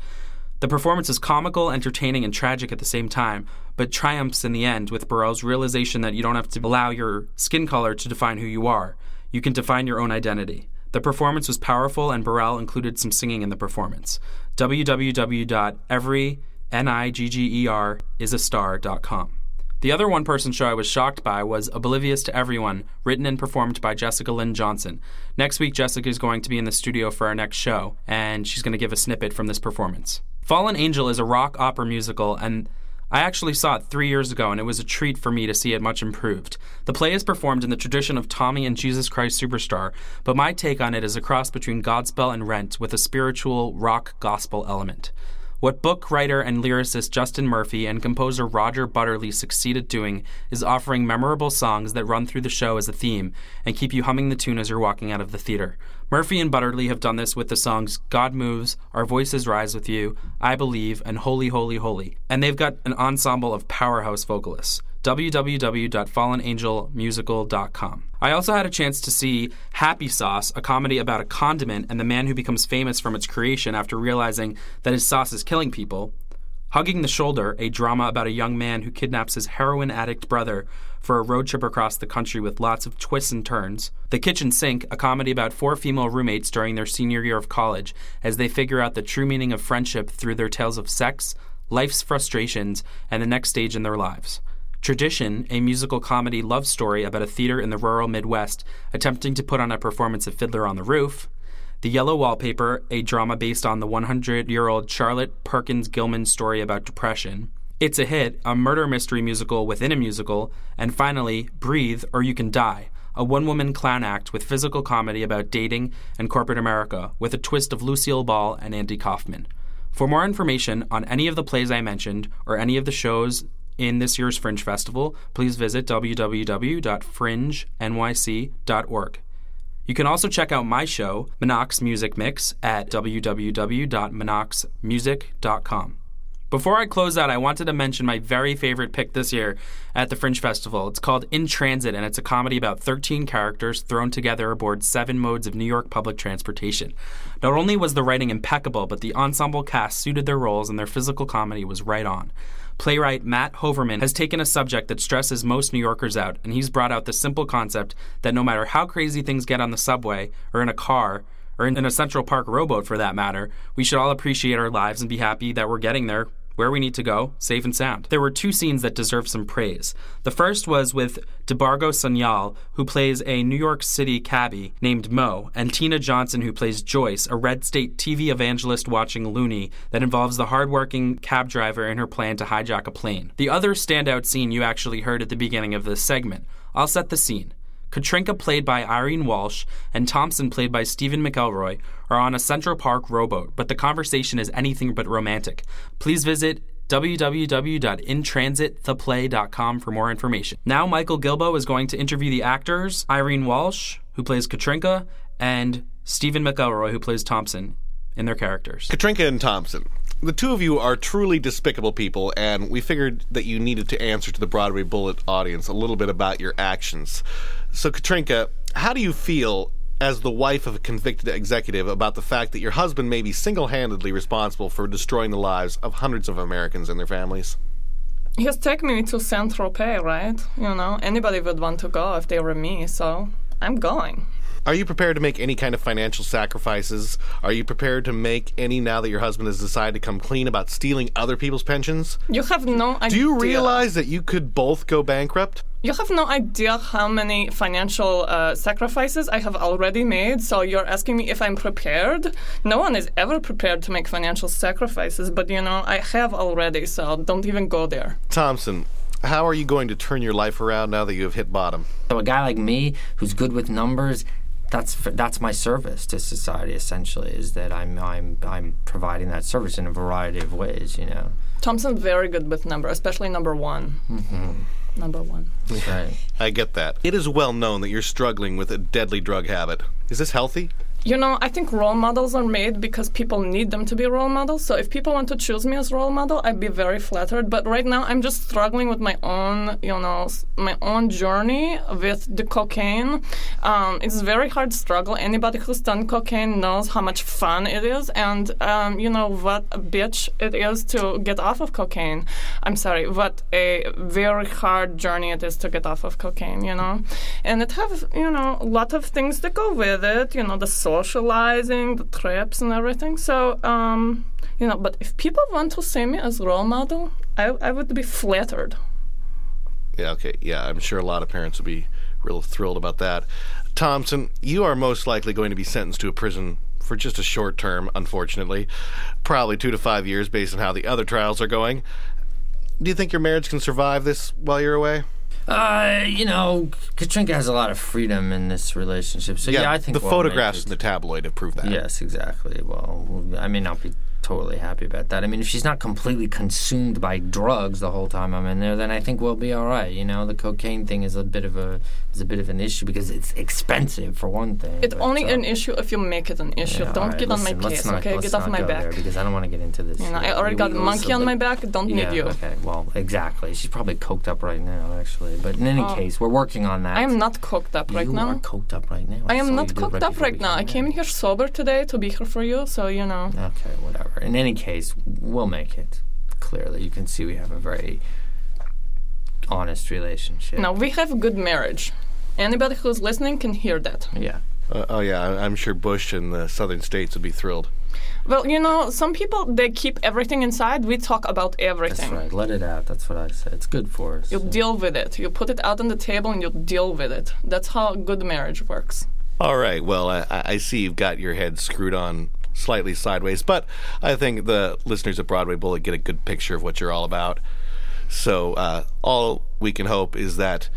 The performance is comical, entertaining, and tragic at the same time, but triumphs in the end with Burrell's realization that you don't have to allow your skin color to define who you are. You can define your own identity. The performance was powerful, and Burrell included some singing in the performance. www.everyniggerisastar.com. The other one person show I was shocked by was Oblivious to Everyone, written and performed by Jessica Lynn Johnson. Next week, Jessica is going to be in the studio for our next show, and she's going to give a snippet from this performance. Fallen Angel is a rock opera musical, and I actually saw it three years ago, and it was a treat for me to see it much improved. The play is performed in the tradition of Tommy and Jesus Christ Superstar, but my take on it is a cross between Godspell and Rent with a spiritual rock gospel element. What book writer and lyricist Justin Murphy and composer Roger Butterly succeeded doing is offering memorable songs that run through the show as a theme and keep you humming the tune as you're walking out of the theater. Murphy and Butterly have done this with the songs God Moves, Our Voices Rise With You, I Believe, and Holy, Holy, Holy. And they've got an ensemble of powerhouse vocalists www.fallenangelmusical.com. I also had a chance to see Happy Sauce, a comedy about a condiment and the man who becomes famous from its creation after realizing that his sauce is killing people. Hugging the Shoulder, a drama about a young man who kidnaps his heroin addict brother for a road trip across the country with lots of twists and turns. The Kitchen Sink, a comedy about four female roommates during their senior year of college as they figure out the true meaning of friendship through their tales of sex, life's frustrations, and the next stage in their lives. Tradition, a musical comedy love story about a theater in the rural Midwest attempting to put on a performance of Fiddler on the Roof. The Yellow Wallpaper, a drama based on the 100 year old Charlotte Perkins Gilman story about depression. It's a Hit, a murder mystery musical within a musical. And finally, Breathe or You Can Die, a one woman clown act with physical comedy about dating and corporate America, with a twist of Lucille Ball and Andy Kaufman. For more information on any of the plays I mentioned or any of the shows in this year's Fringe Festival, please visit www.fringenyc.org. You can also check out my show, Minox Music Mix, at www.minoxmusic.com. Before I close out, I wanted to mention my very favorite pick this year at the Fringe Festival. It's called In Transit, and it's a comedy about 13 characters thrown together aboard seven modes of New York public transportation. Not only was the writing impeccable, but the ensemble cast suited their roles, and their physical comedy was right on. Playwright Matt Hoverman has taken a subject that stresses most New Yorkers out, and he's brought out the simple concept that no matter how crazy things get on the subway, or in a car, or in a Central Park rowboat for that matter, we should all appreciate our lives and be happy that we're getting there where we need to go, safe and sound. There were two scenes that deserve some praise. The first was with DeBargo Sanyal, who plays a New York City cabbie named Mo, and Tina Johnson, who plays Joyce, a red state TV evangelist watching Looney that involves the hardworking cab driver in her plan to hijack a plane. The other standout scene you actually heard at the beginning of this segment. I'll set the scene. Katrinka, played by Irene Walsh, and Thompson, played by Stephen McElroy, are on a Central Park rowboat, but the conversation is anything but romantic. Please visit www.intransittheplay.com for more information. Now, Michael Gilboe is going to interview the actors Irene Walsh, who plays Katrinka, and Stephen McElroy, who plays Thompson, in their characters. Katrinka and Thompson. The two of you are truly despicable people, and we figured that you needed to answer to the Broadway Bullet audience a little bit about your actions. So, Katrinka, how do you feel as the wife of a convicted executive about the fact that your husband may be single handedly responsible for destroying the lives of hundreds of Americans and their families? He's taking me to Saint Tropez, right? You know, anybody would want to go if they were me, so I'm going. Are you prepared to make any kind of financial sacrifices? Are you prepared to make any now that your husband has decided to come clean about stealing other people's pensions? You have no idea. Do you realize that you could both go bankrupt? You have no idea how many financial uh, sacrifices I have already made, so you're asking me if I'm prepared? No one is ever prepared to make financial sacrifices, but you know, I have already, so don't even go there. Thompson, how are you going to turn your life around now that you have hit bottom? So, a guy like me who's good with numbers, that's that's my service to society essentially is that I'm I'm I'm providing that service in a variety of ways, you know. Thompson's very good with number, especially number one. Mm-hmm. Number one. Right. I get that. It is well known that you're struggling with a deadly drug habit. Is this healthy? You know, I think role models are made because people need them to be role models. So if people want to choose me as role model, I'd be very flattered. But right now, I'm just struggling with my own, you know, my own journey with the cocaine. Um, it's very hard struggle. Anybody who's done cocaine knows how much fun it is, and um, you know what a bitch it is to get off of cocaine. I'm sorry, what a very hard journey it is to get off of cocaine. You know, and it have you know a lot of things that go with it. You know, the socializing, the trips, and everything. So, um, you know, but if people want to see me as role model, I, I would be flattered. Yeah, okay. Yeah, I'm sure a lot of parents would be real thrilled about that. Thompson, you are most likely going to be sentenced to a prison for just a short term, unfortunately. Probably two to five years based on how the other trials are going. Do you think your marriage can survive this while you're away? Uh, you know, Katrinka has a lot of freedom in this relationship. So yeah, I think the we'll photographs in the tabloid have proved that. Yes, exactly. Well, I may not be totally happy about that. I mean, if she's not completely consumed by drugs the whole time I'm in there, then I think we'll be all right. You know, the cocaine thing is a bit of a is a bit of an issue because it's expensive for one thing. It's only uh, an issue if you make it an issue. yeah, Don't right, get on listen, my case, not- okay? Get off my back. because I don't want to get into this. You know, I already we- got a we- monkey so on my back. Don't yeah, need you. Okay, well, exactly. She's probably coked up right now, actually. But in any Oh. case, we're working on that. I am not coked up right you now. are coked up right now. I saw am not you coked right up right now. I came in here sober today to be here for you, so you know. Okay, whatever. In any case, we'll make it. Clearly, you can see we have a very honest relationship. Now we have a good marriage. Anybody who's listening can hear that. Yeah. Uh, oh, yeah. I- I'm sure Bush and the southern states would be thrilled. Well, you know, some people they keep everything inside. We talk about everything. That's right. Let it out. That's what I say. It's good for us. You deal with it. You put it out on the table and you deal with it. That's how a good marriage works. All right. Well, I, I see you've got your head screwed on slightly sideways, but I think the listeners of Broadway Bullet get a good picture of what you're all about. So uh, all we can hope is that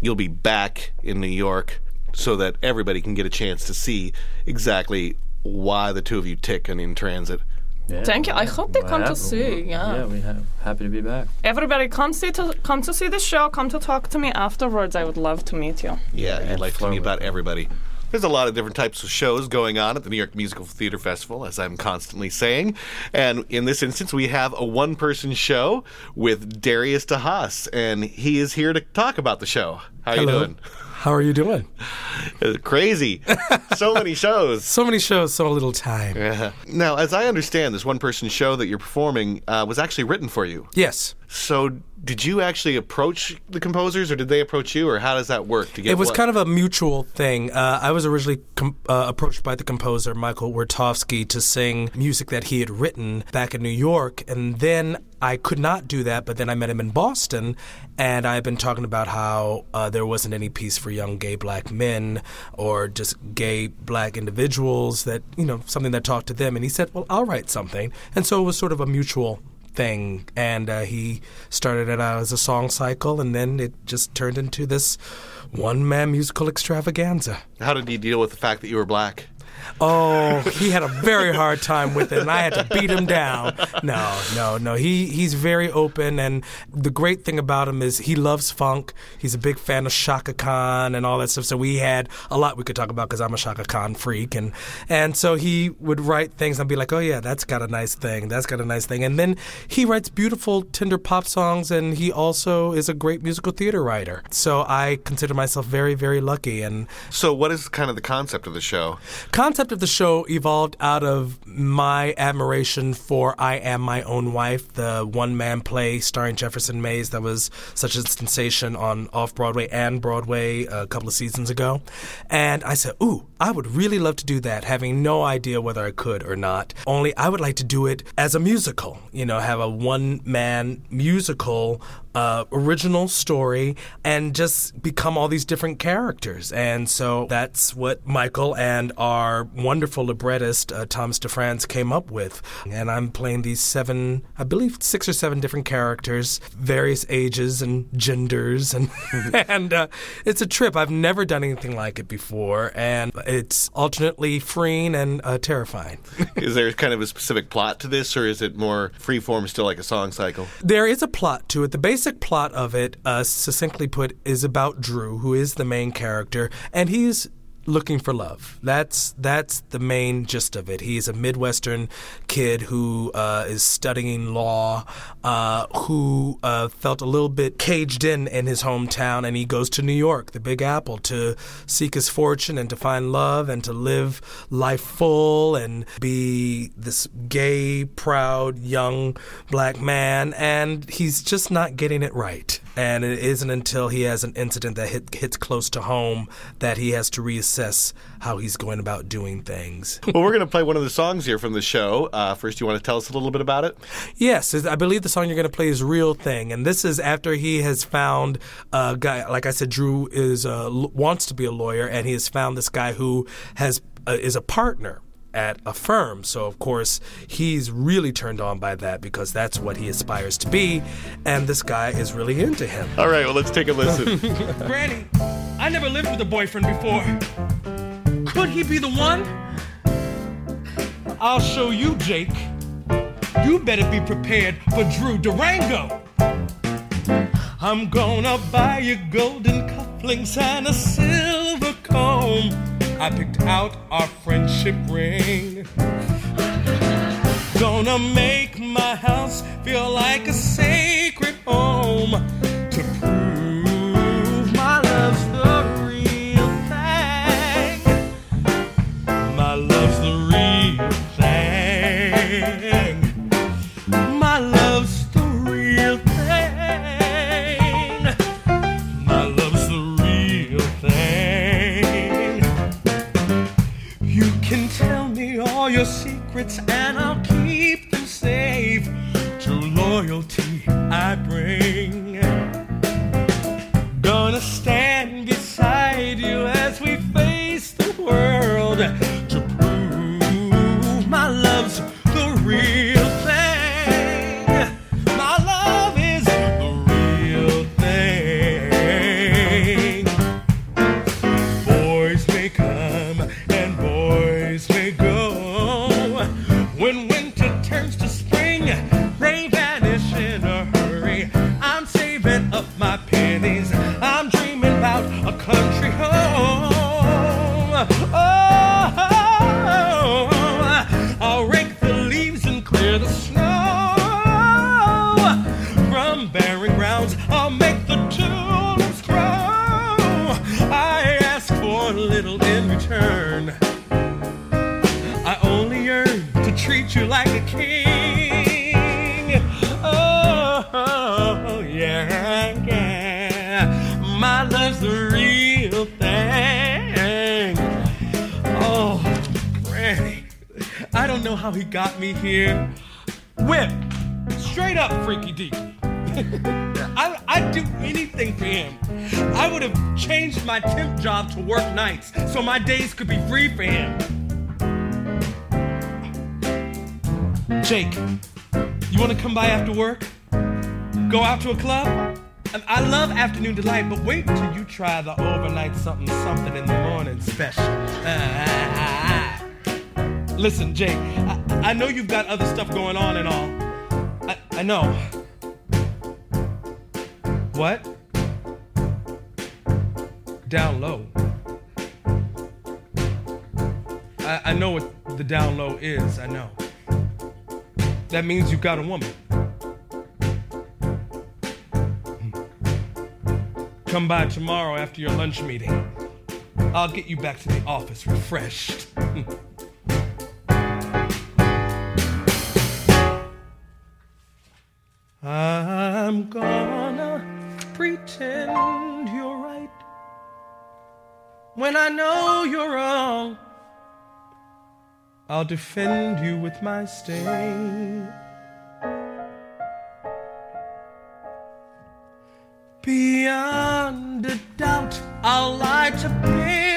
you'll be back in New York so that everybody can get a chance to see exactly why the two of you tick and in transit. Yeah, Thank you. I hope they well, come to see. Yeah. Yeah, we have happy to be back. Everybody, come see to come to see the show. Come to talk to me afterwards. I would love to meet you. Yeah, I'd like to meet about everybody. There's a lot of different types of shows going on at the New York Musical Theater Festival, as I'm constantly saying. And in this instance, we have a one person show with Darius DeHaas, and he is here to talk about the show. How you Hello. doing? How are you doing? Crazy. so many shows. So many shows, so little time. Yeah. Now, as I understand, this one person show that you're performing uh, was actually written for you. Yes. So, did you actually approach the composers, or did they approach you, or how does that work to get? It was what? kind of a mutual thing. Uh, I was originally com- uh, approached by the composer Michael Wartofsky to sing music that he had written back in New York, and then I could not do that. But then I met him in Boston, and I've been talking about how uh, there wasn't any piece for young gay black men or just gay black individuals that you know something that talked to them. And he said, "Well, I'll write something," and so it was sort of a mutual thing and uh, he started it out as a song cycle and then it just turned into this one-man musical extravaganza How did you deal with the fact that you were black? Oh he had a very hard time with it and i had to beat him down. No no no he he's very open and the great thing about him is he loves funk. He's a big fan of Chaka Khan and all that stuff so we had a lot we could talk about because i'm a Chaka Khan freak and and so he would write things and be like oh yeah that's got a nice thing that's got a nice thing and then he writes beautiful tender pop songs and he also is a great musical theater writer. So i consider myself very very lucky and So, what is kind of the concept of the show? Concept of the show evolved out of my admiration for I Am My Own Wife, the one man play starring Jefferson Mays that was such a sensation on off Broadway and Broadway a couple of seasons ago. And I said, Ooh, I would really love to do that, having no idea whether I could or not. Only I would like to do it as a musical, you know, have a one man musical uh, original story and just become all these different characters. And so that's what Michael and our wonderful librettist, uh, Thomas DeFrantz, came up with. And I'm playing these seven, I believe, six or seven different characters, various ages and genders. And, and uh, it's a trip. I've never done anything like it before. And it's alternately freeing and uh, terrifying. is there kind of a specific plot to this, or is it more freeform, still like a song cycle? There is a plot to it. The basic plot of it, uh, succinctly put, is about Drew, who is the main character, and he's looking for love. That's that's the main gist of it. He's a Midwestern kid who uh, is studying law, uh, who uh, felt a little bit caged in in his hometown, and he goes to New York, the Big Apple, to seek his fortune and to find love and to live life full and be this gay, proud, young black man. And he's just not getting it right. And it isn't until he has an incident that hit, hits close to home that he has to reassess how he's going about doing things. well, we're going to play one of the songs here from the show. Uh, first, you want to tell us a little bit about it? Yes, I believe the song you're going to play is "Real Thing," and this is after he has found a guy. Like I said, Drew is uh, wants to be a lawyer, and he has found this guy who has uh, is a partner at a firm. So, of course, he's really turned on by that because that's what he aspires to be, and this guy is really into him. All right, well, let's take a listen. Granny, I never lived with a boyfriend before. Could he be the one? I'll show you, Jake. You better be prepared for Drew Durango. I'm gonna buy you golden cufflinks and a silver comb. I picked out our friendship ring. Gonna make my house feel like a sacred home secrets and I'll keep them safe. True loyalty I bring. How he got me here. Whip, straight up, freaky deaky. I, I'd do anything for him. I would have changed my temp job to work nights so my days could be free for him. Jake, you want to come by after work? Go out to a club? And I love afternoon delight, but wait till you try the overnight something something in the morning special. Listen, Jake, I, I know you've got other stuff going on and all. I, I know. What? Down low. I, I know what the down low is, I know. That means you've got a woman. Come by tomorrow after your lunch meeting. I'll get you back to the office refreshed. when I know you're wrong. I'll defend you with my sting. Beyond a doubt, I'll lie to bail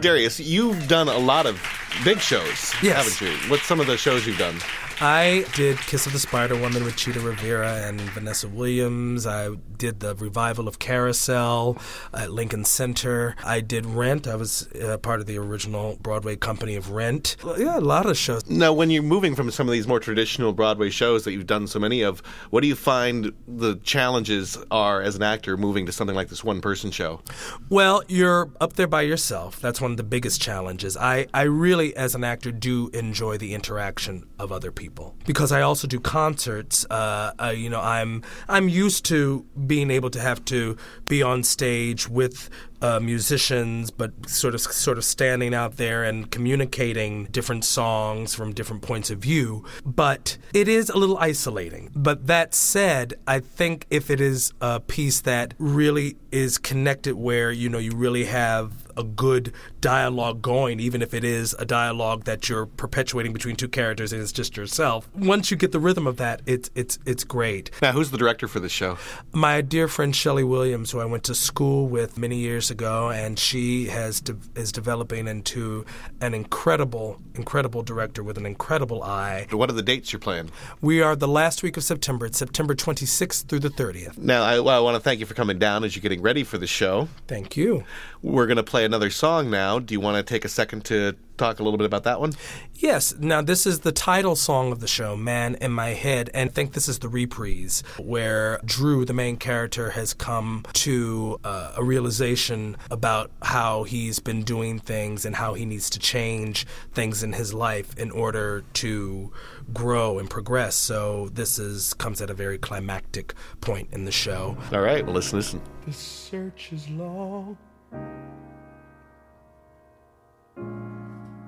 Darius, you've done a lot of big shows, Yes. haven't you? What's some of the shows you've done? I did Kiss of the Spider Woman with Chita Rivera and Vanessa Williams. I did the revival of Carousel at Lincoln Center. I did Rent. I was uh, part of the original Broadway company of Rent. Yeah, a lot of shows. Now, when you're moving from some of these more traditional Broadway shows that you've done so many of, what do you find the challenges are as an actor moving to something like this one person show? Well, you're up there by yourself. That's one of the biggest challenges. I, I really, as an actor, do enjoy the interaction of other people because I also do concerts. Uh, uh, you know, I'm I'm used to being able to have to be on stage with uh, musicians, but sort of sort of standing out there and communicating different songs from different points of view. But it is a little isolating. But that said, I think if it is a piece that really is connected, where you know you really have a good dialogue going, even if it is a dialogue that you're perpetuating between two characters and it's just yourself. Once you get the rhythm of that, it's it's it's great. Now, who's the director for this show? My dear friend Shelley Williams, who I went to school with many years ago, and she has de- is developing into an incredible, incredible director with an incredible eye. What are the dates you're playing? We are the last week of September. It's September 26th through the 30th. Now, I, well, I want to thank you for coming down as you're getting ready for the show. Thank you. We're going to play another song now. Do you want to take a second to talk a little bit about that one? Yes. Now, this is the title song of the show, Man in My Head, and I think this is the reprise where Drew, the main character, has come to uh, a realization about how he's been doing things and how he needs to change things in his life in order to grow and progress. So this is comes at a very climactic point in the show. All right, well, let's listen. The search is long.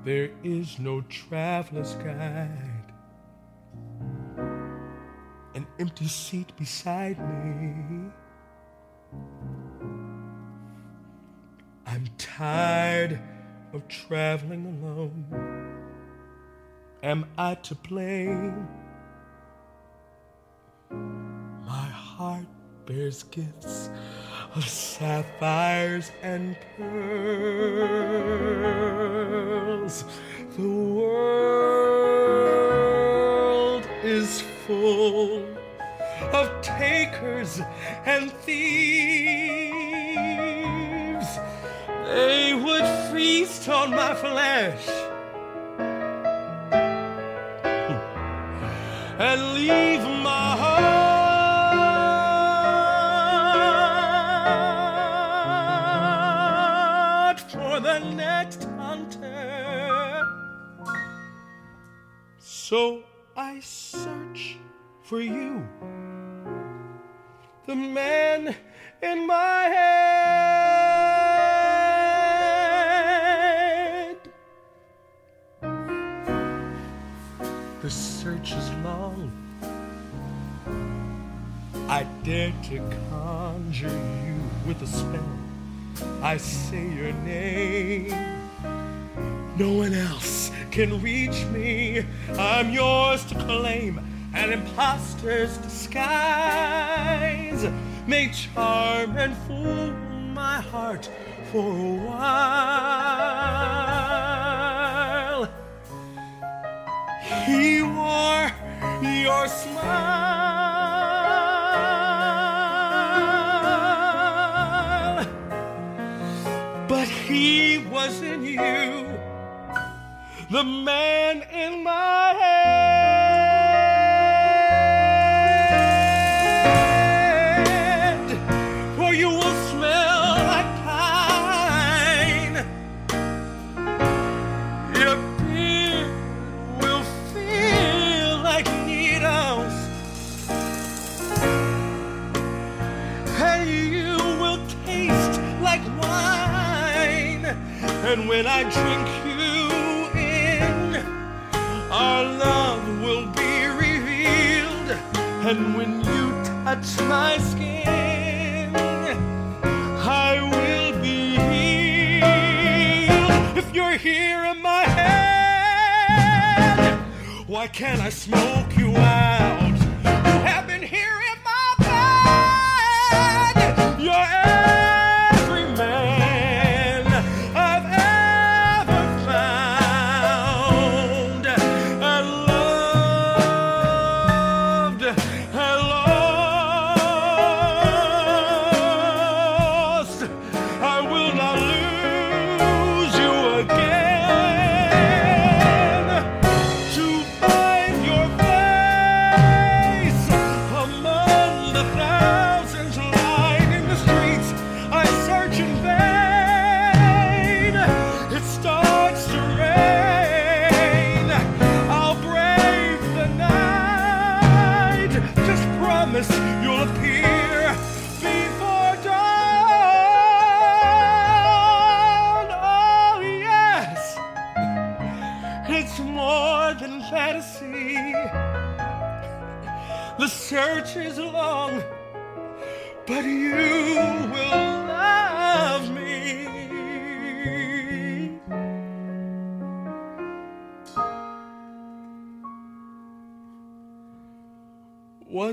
There is no traveler's guide. An empty seat beside me. I'm tired of traveling alone. Am I to blame? My heart bears gifts of sapphires and pearls. The world is full of takers and thieves. They would feast on my flesh hmm. and leave So I search for you, the man in my head. The search is long. I dare to conjure you with a spell. I say your name. No one else can reach me. I'm yours to claim. An imposter's disguise may charm and fool my heart for a while. He wore your smile, but he the man in my head. For you will smell like pine. Your beard will feel like needles, and you will taste like wine. And when I drink why can't I smoke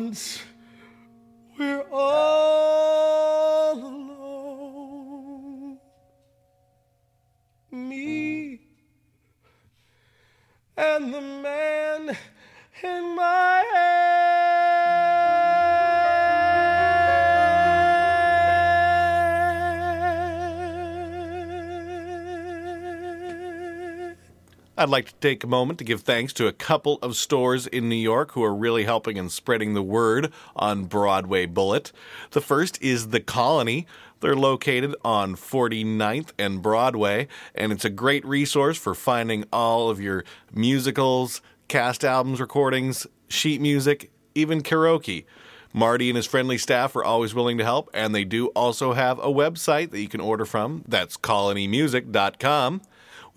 Once we're all alone, me and the man in my I'd like to take a moment to give thanks to a couple of stores in New York who are really helping in spreading the word on Broadway Bullet. The first is The Colony. They're located on 49th and Broadway, and it's a great resource for finding all of your musicals, cast albums, recordings, sheet music, even karaoke. Marty and his friendly staff are always willing to help, and they do also have a website that you can order from. That's colonymusic.com.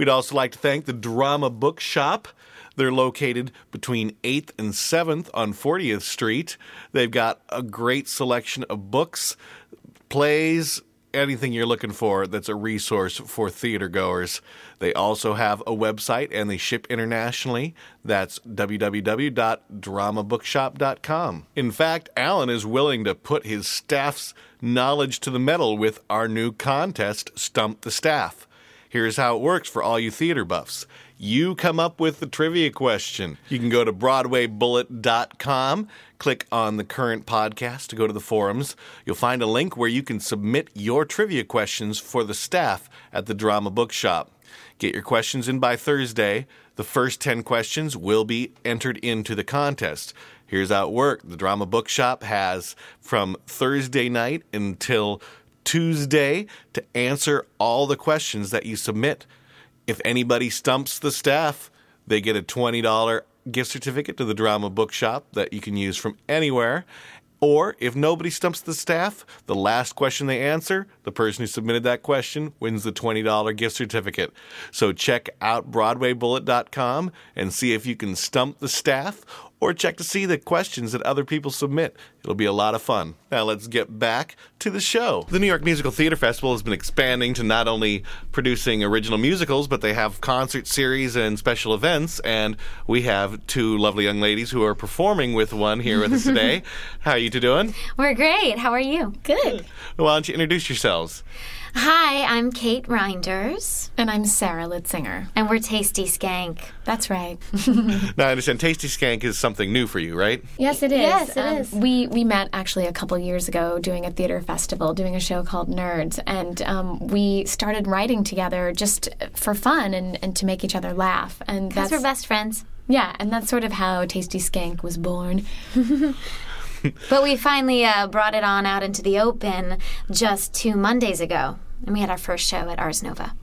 We'd also like to thank the Drama Bookshop. They're located between 8th and 7th on 40th Street. They've got a great selection of books, plays, anything you're looking for that's a resource for theater goers. They also have a website and they ship internationally. That's www.dramabookshop.com. In fact, Alan is willing to put his staff's knowledge to the metal with our new contest, Stump the Staff. Here's how it works for all you theater buffs. You come up with the trivia question. You can go to BroadwayBullet.com, click on the current podcast to go to the forums. You'll find a link where you can submit your trivia questions for the staff at the Drama Bookshop. Get your questions in by Thursday. The first 10 questions will be entered into the contest. Here's how it works the Drama Bookshop has from Thursday night until Tuesday to answer all the questions that you submit. If anybody stumps the staff, they get a $20 gift certificate to the Drama Bookshop that you can use from anywhere. Or if nobody stumps the staff, the last question they answer, the person who submitted that question wins the $20 gift certificate. So check out BroadwayBullet.com and see if you can stump the staff or check to see the questions that other people submit. It'll be a lot of fun. Now let's get back to the show. The New York Musical Theater Festival has been expanding to not only producing original musicals, but they have concert series and special events. And we have two lovely young ladies who are performing with one here with us today. How are you two doing? We're great. How are you? Good. Why don't you introduce yourselves? Hi, I'm Kate Reinders. And I'm Sarah Litzinger. And we're Tasty Skank. That's right. Now I understand Tasty Skank is something new for you, right? Yes, it is. Yes, it Um, is. We we met actually a couple years ago doing a theater festival, doing a show called Nerds, and um, we started writing together just for fun and, and to make each other laugh. And Because that's we're best friends. Yeah, and that's sort of how Tasty Skank was born. But we finally uh, brought it on out into the open just two Mondays ago. And we had our first show at Ars Nova.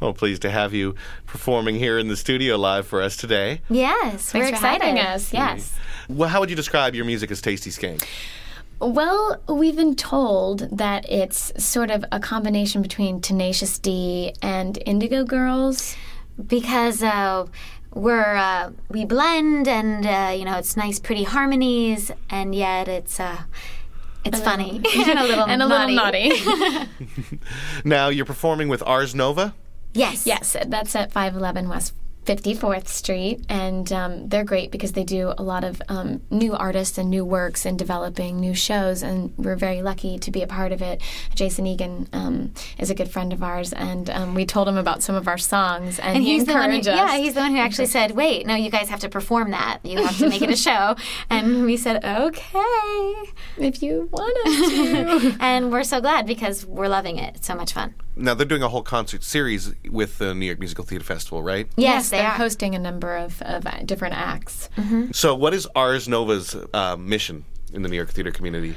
Well, pleased to have you performing here in the studio live for us today. Yes, we're Thanks for excited. having us. Yes. Well, how would you describe your music as Tasty Skank? Well, we've been told that it's sort of a combination between Tenacious D and Indigo Girls. Because uh, we're uh, we blend and uh, you know it's nice pretty harmonies and yet it's uh, it's A funny little- and a little and a little naughty. Now you're performing with Ars Nova. Yes. Yes, that's at 511 West 54th Street. And um, they're great because they do a lot of um, new artists and new works and developing new shows. And we're very lucky to be a part of it. Jason Eagan um, is a good friend of ours. And um, we told him about some of our songs. And, And he he's the one who, us. yeah, he's the one who actually said, "Wait, no, you guys have to perform that. You have to make it a show." And we said, "Okay, if you want us to." and we're so glad because we're loving it. It's so much fun. Now they're doing a whole concert series with the New York Musical Theater Festival, right? Yes, they they're are. hosting a number of, of different acts. So, what is Ars Nova's uh, mission in the New York theater community?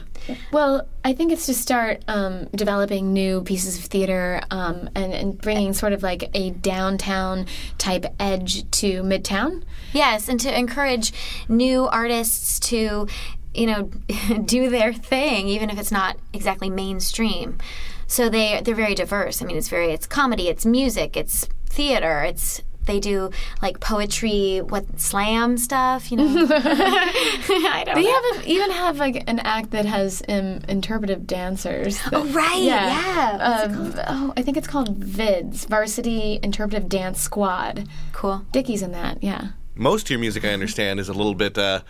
Well, I think it's to start um, developing new pieces of theater um, and, and bringing sort of like a downtown type edge to Midtown. Yes, and to encourage new artists to, you know, do their thing, even if it's not exactly mainstream. So they they're very diverse. I mean, it's very it's comedy, it's music, it's theater, it's they do like poetry, what slam stuff. You know, I don't They know. have a, even have like an act that has um, interpretive dancers. that- Oh, right, yeah. What's Um, oh, I think it's called VIDS, Varsity Interpretive Dance Squad. Cool. Dickie's in that. Yeah. Most of your music, I understand, is a little bit uh,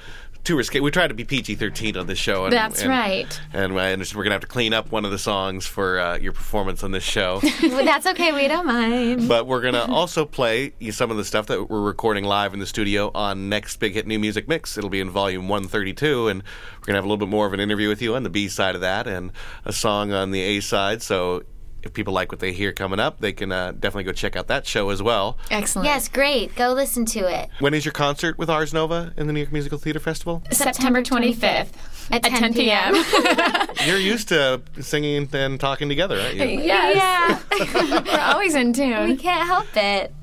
too risque. We try to be PG thirteen on this show. And, That's and- right. And I understand we're gonna have to clean up one of the songs for uh, your performance on this show. That's okay. We don't mind. But we're going to also play some of the stuff that we're recording live in the studio on next Big Hit New Music Mix. It'll be in volume 132, and we're going to have a little bit more of an interview with you on the B side of that and a song on the A side. So if people like what they hear coming up, they can uh, definitely go check out that show as well. Excellent. Yes, great. Go listen to it. When is your concert with Ars Nova in the New York Musical Theater Festival? September 25th At 10 p.m. You're used to singing and talking together, aren't you? yes. Yeah. We're always in tune. We can't help it.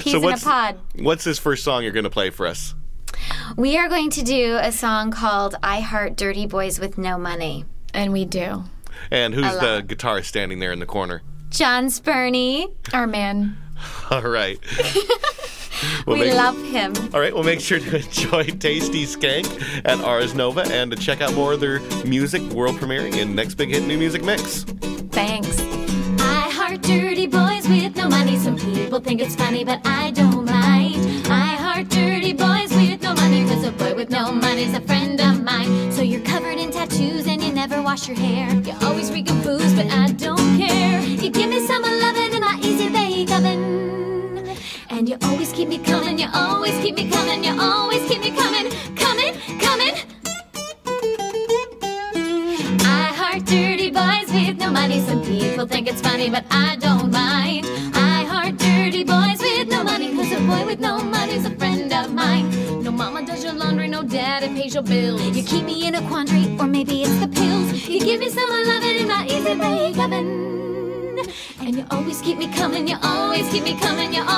Peas in a pod. what's this first song you're going to play for us? We are going to do a song called I Heart Dirty Boys with No Money. And we do. And who's the guitarist standing there in the corner? John Spurney. Our man. All right. We'll we make- love him. All right, well, make sure to enjoy Tasty Skank at Ars Nova and to check out more of their music world premiering in Next Big Hit New Music Mix. Thanks. I heart dirty boys with no money. Some people think it's funny, but I don't mind. I heart dirty boys with no money, cause a boy with no money's a friend of mine. So you're covered in tattoos never wash your hair. You always reek of booze, but I don't care. You give me some loving in my easy bake oven. And you always keep me coming, you always keep me coming, you always keep me coming, coming, coming. I heart dirty boys with no money. Some people think it's funny, but I don't mind. I heart dirty boys with no money, cause a boy with no money's a friend of mine. No mama does your laundry, no daddy pays your bills. You keep me in a quandary, or maybe it's the pills. You give me some loving in my easy bake oven. And you always keep me coming, you always keep me coming, you always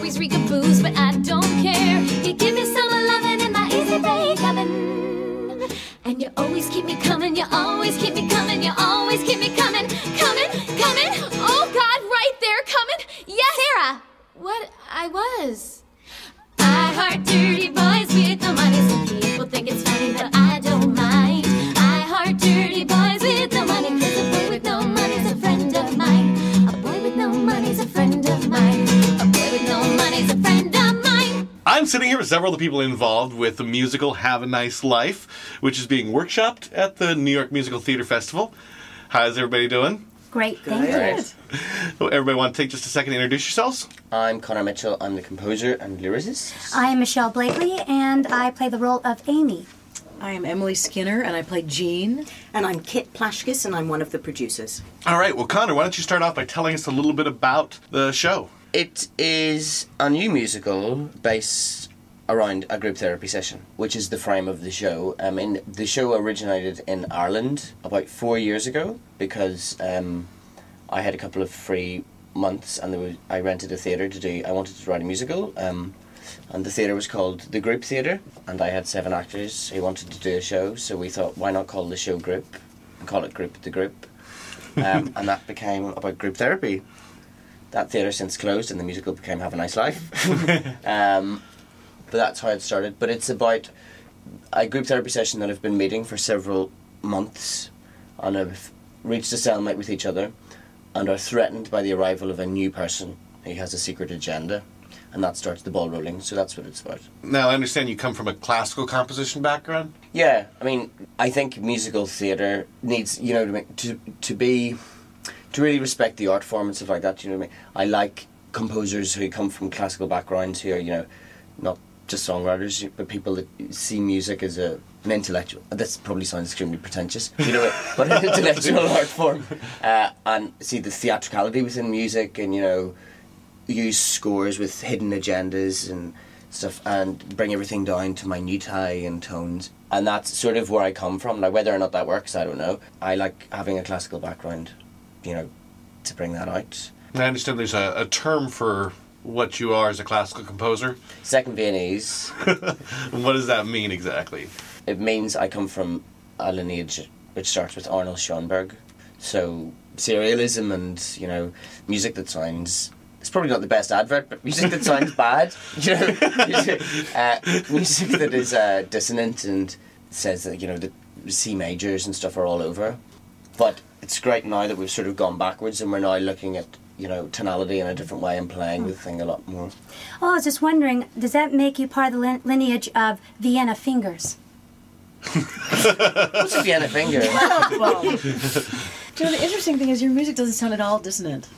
always reek of booze, but sitting here with several of the people involved with the musical Have a Nice Life, which is being workshopped at the New York Musical Theater Festival. How's everybody doing? Great, thank you. Everybody want to take just a second to introduce yourselves? I'm Connor Mitchell. I'm the composer and lyricist. I am Michelle Blakely, and I play the role of Amy. I am Emily Skinner, and I play Jean. And I'm Kit Plashkis, and I'm one of the producers. All right, well, Connor, why don't you start off by telling us a little bit about the show? It is a new musical based around a group therapy session, which is the frame of the show. I mean, the show originated in Ireland about four years ago because um, I had a couple of free months and there was, I rented a theatre to do. I wanted to write a musical, um, and the theatre was called the Group Theatre, and I had seven actors who wanted to do a show. So we thought, why not call the show Group and call it Group the Group, um, and that became about group therapy. That theatre since closed, and the musical became Have a Nice Life. um, but that's how it started. But it's about a group therapy session that I've been meeting for several months and I've reached a stalemate with each other and are threatened by the arrival of a new person who has a secret agenda. And that starts the ball rolling, so that's what it's about. Now, I understand you come from a classical composition background. Yeah, I mean, I think musical theatre needs, you know, to, make, to to be to really respect the art form and stuff like that. You know what I mean? I like composers who come from classical backgrounds who are, you know, just songwriters, but people that see music as a an intellectual. This probably sounds extremely pretentious, you know, but an intellectual art form, uh, and see the theatricality within music, and you know, use scores with hidden agendas and stuff, and bring everything down to minutiae and tones. And that's sort of where I come from. Now, whether or not that works, I don't know. I like having a classical background, you know, to bring that out. And I understand there's a, a term for what you are as a classical composer. Second Viennese. what does that mean exactly? It means I come from a lineage which starts with Arnold Schoenberg. So serialism and you know music that sounds. It's probably not the best advert, but music that sounds bad. You know, music, uh, music that is uh, dissonant and says that you know the C majors and stuff are all over. But it's great now that we've sort of gone backwards and we're now looking at you know tonality in a different way and playing the thing a lot more. Oh, I was just wondering, does that make you part of the lineage of Vienna fingers? What's a Vienna finger? well, you know, the interesting thing is your music doesn't sound at all dissonant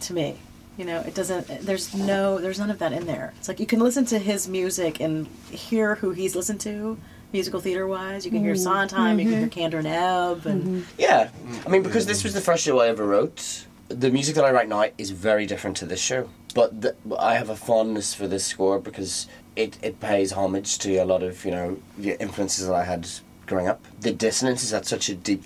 to me. You know, it doesn't. There's no. There's none of that in there. It's like you can listen to his music and hear who he's listened to, musical theater wise. You can hear Mhm. Sondheim. You can hear Mhm. Kander and Ebb, and Yeah, I mean, because this was the first show I ever wrote, the music that I write now is very different to this show. But the, I have a fondness for this score because it, it pays homage to a lot of, you know, the influences that I had growing up. The dissonance is at such a deep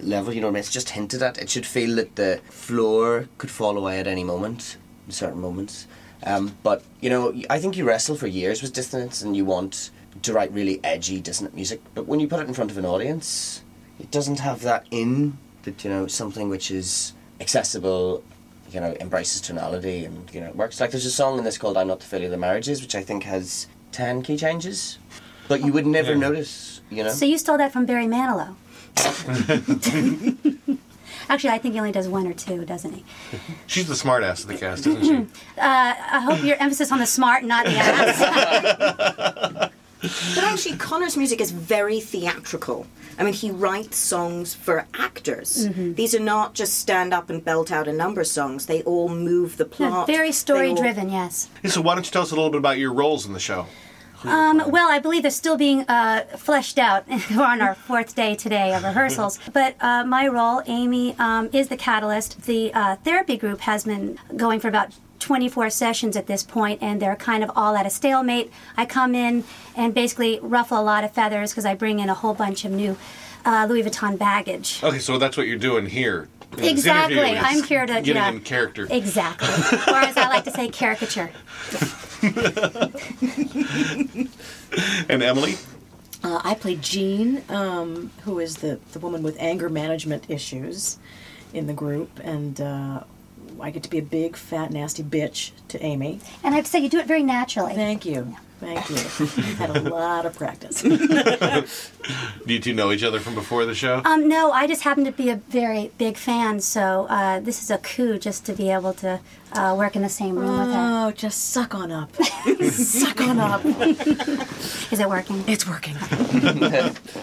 level, you know what I mean? It's just hinted at. It should feel that the floor could fall away at any moment, in certain moments. Um, but, you know, I think you wrestle for years with dissonance and you want to write really edgy, dissonant music. But when you put it in front of an audience, it doesn't have that in that you know something which is accessible you know embraces tonality and you know works like there's a song in this called i'm not the failure of the marriages which i think has 10 key changes but you would never Yeah. notice you know So you stole that from Barry Manilow. Actually, I think he only does one or two, doesn't he? She's the smartass of the cast, isn't she? Uh, I hope your emphasis on the smart, not the ass. But actually, Connor's music is very theatrical. I mean, he writes songs for actors. Mhm. These are not just stand up and belt out a number songs. They all move the plot. Very They story all- driven, yes. Hey, so why don't you tell us a little bit about your roles in the show? Um, well, I believe they're still being uh, fleshed out. We're on our fourth day today of rehearsals. But uh, my role, Amy, um, is the catalyst. The uh, therapy group has been going for about 24 sessions at this point, and they're kind of all at a stalemate. I come in and basically ruffle a lot of feathers because I bring in a whole bunch of new uh, Louis Vuitton baggage. Okay, so that's what you're doing here. Exactly. I'm here to getting yeah, in character. Exactly. or as I like to say, caricature. And Emily, Uh, I play Jean, um, who is the, the woman with anger management issues in the group, and uh, I get to be a big, fat, nasty bitch to Amy. And I have to say, you do it very naturally. Thank you. Thank you. I've had a lot of practice. do you two know each other from before the show? Um, no, I just happen to be a very big fan, so uh, this is a coup just to be able to uh, work in the same room with her. Oh, just suck on up. suck on up. Is it working? It's working.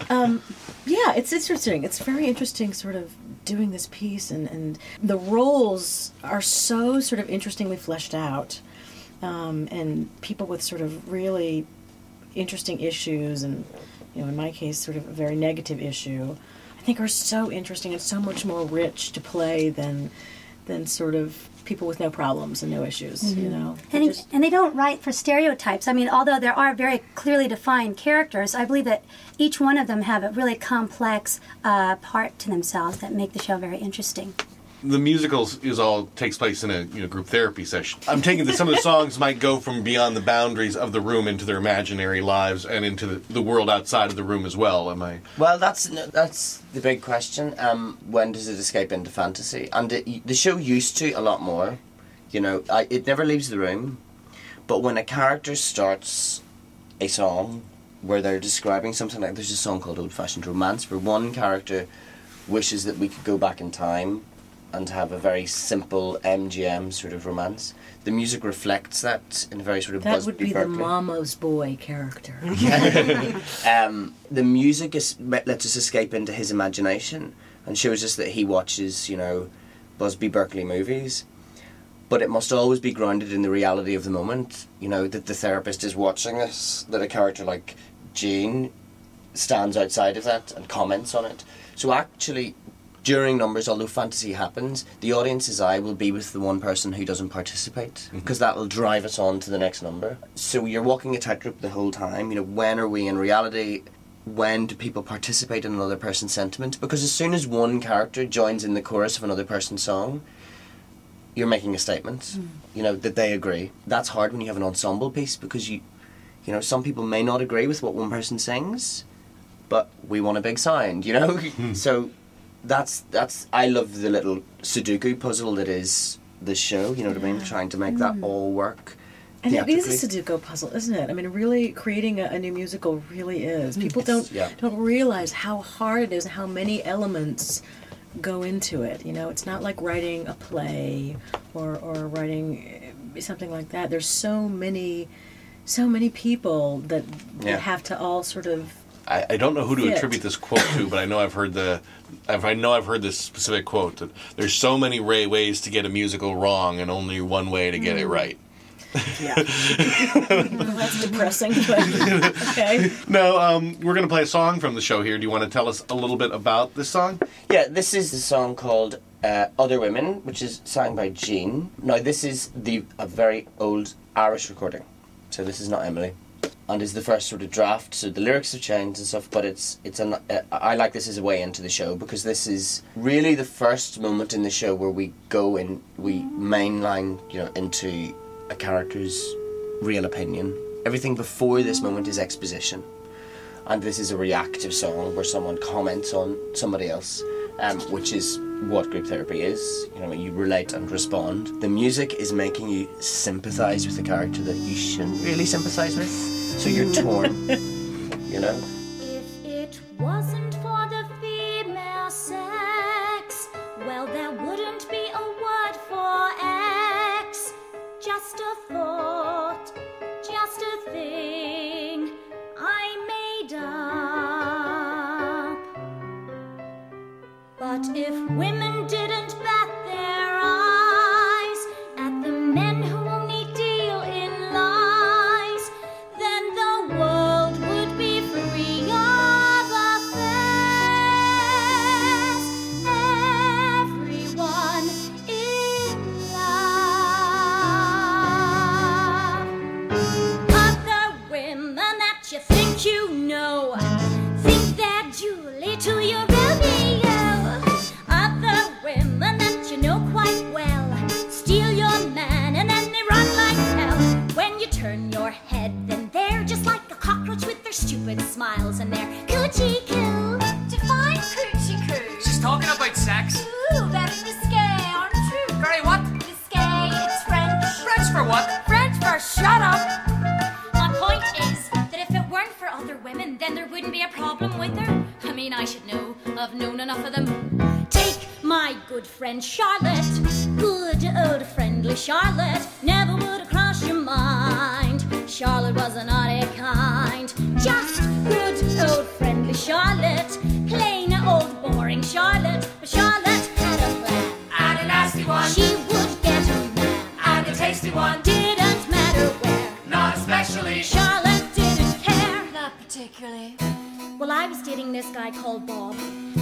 um, yeah, it's interesting. It's very interesting, sort of doing this piece, and, and the roles are so sort of interestingly fleshed out, um, and people with sort of really interesting issues, and you know, in my case, sort of a very negative issue. I think are so interesting and so much more rich to play than than sort of people with no problems and no issues. You Mhm. know, And, he- and they don't write for stereotypes. I mean, although there are very clearly defined characters, I believe that each one of them have a really complex uh, part to themselves that make the show very interesting. The musicals is all takes place in a you know group therapy session. I'm taking that some of the songs might go from beyond the boundaries of the room into their imaginary lives and into the, the world outside of the room as well. Am I? Well, that's that's the big question. Um, when does it escape into fantasy? And it, the show used to a lot more. You know, I, it never leaves the room. But when a character starts a song where they're describing something like there's a song called Old Fashioned Romance where one character wishes that we could go back in time and have a very simple MGM sort of romance. The music reflects that in a very sort of that Busby would be Berkeley. the mama's boy character. um, the music is, lets us escape into his imagination and shows us that he watches, you know, Busby Berkeley movies. but it must always be grounded in the reality of the moment. You know that the therapist is watching this, that a character like Jane stands outside of that and comments on it. So actually, during numbers, although fantasy happens, the audience's eye will be with the one person who doesn't participate mm-hmm. because that will drive us on to the next number. So you're walking a tightrope the whole time. You know, when are we in reality? When do people participate in another person's sentiment? Because as soon as one character joins in the chorus of another person's song, you're making a statement. Mm. You know that they agree. That's hard when you have an ensemble piece because you, you know, some people may not agree with what one person sings, but we want a big sound. You know, hmm. so that's that's I love the little Sudoku puzzle that is the show. You know what I mean? Trying to make that all work. And it is a. Sudoku puzzle, isn't it? I mean, really creating a, a new musical really is. People don't Yeah. don't realize how hard it is and how many elements go into it. You know, it's not like writing a play or or writing uh, something like that. There's so many so many people that, Yeah. that have to all sort of I, I don't know who to Fit. attribute this quote to, but I know I've heard the, I've, I know I've heard this specific quote that there's so many ra- ways to get a musical wrong, and only one way to get it Mm. right. well, that's depressing, but okay. No, um, we're going to play a song from the show here. Do you want to tell us a little bit about this song? Yeah, this is the song called uh, "Other Women," which is sung by Jean. Now, this is the a very old Irish recording, so this is not Emily, and is the first sort of draft. So the lyrics have changed and stuff, but it's it's an. Uh, I like this as a way into the show because this is really the first moment in the show where we go in, we mainline, you know, into a character's real opinion. Everything before this moment is exposition and this is a reactive song where someone comments on somebody else, um, which is what group therapy is. You know, you relate and respond. The music is making you sympathise with the character that you shouldn't really sympathise with, so you're torn. you know. If it wasn't for the female sex, well, there wouldn't be a word for X. Just a thought, just a thing I made up. But if women with smiles and their coochie coo. Define coochie coo. She's talking about sex. Ooh, very risque, aren't you? Very what? Risque, it's French. French for what? French for shut up. My point is that if it weren't for other women, then there wouldn't be a problem with her. I mean, I should know. I've known enough of them. Take my good friend Charlotte. Good old friendly Charlotte. Never would have crossed your mind. Charlotte was a naughty kind. Just good old friendly Charlotte. Plain old boring Charlotte. But Charlotte had a plan. And a nasty one. She would get a man. And a tasty one. Didn't matter where. Not especially. Charlotte didn't care. Not particularly. Well, I was dating this guy called Bob.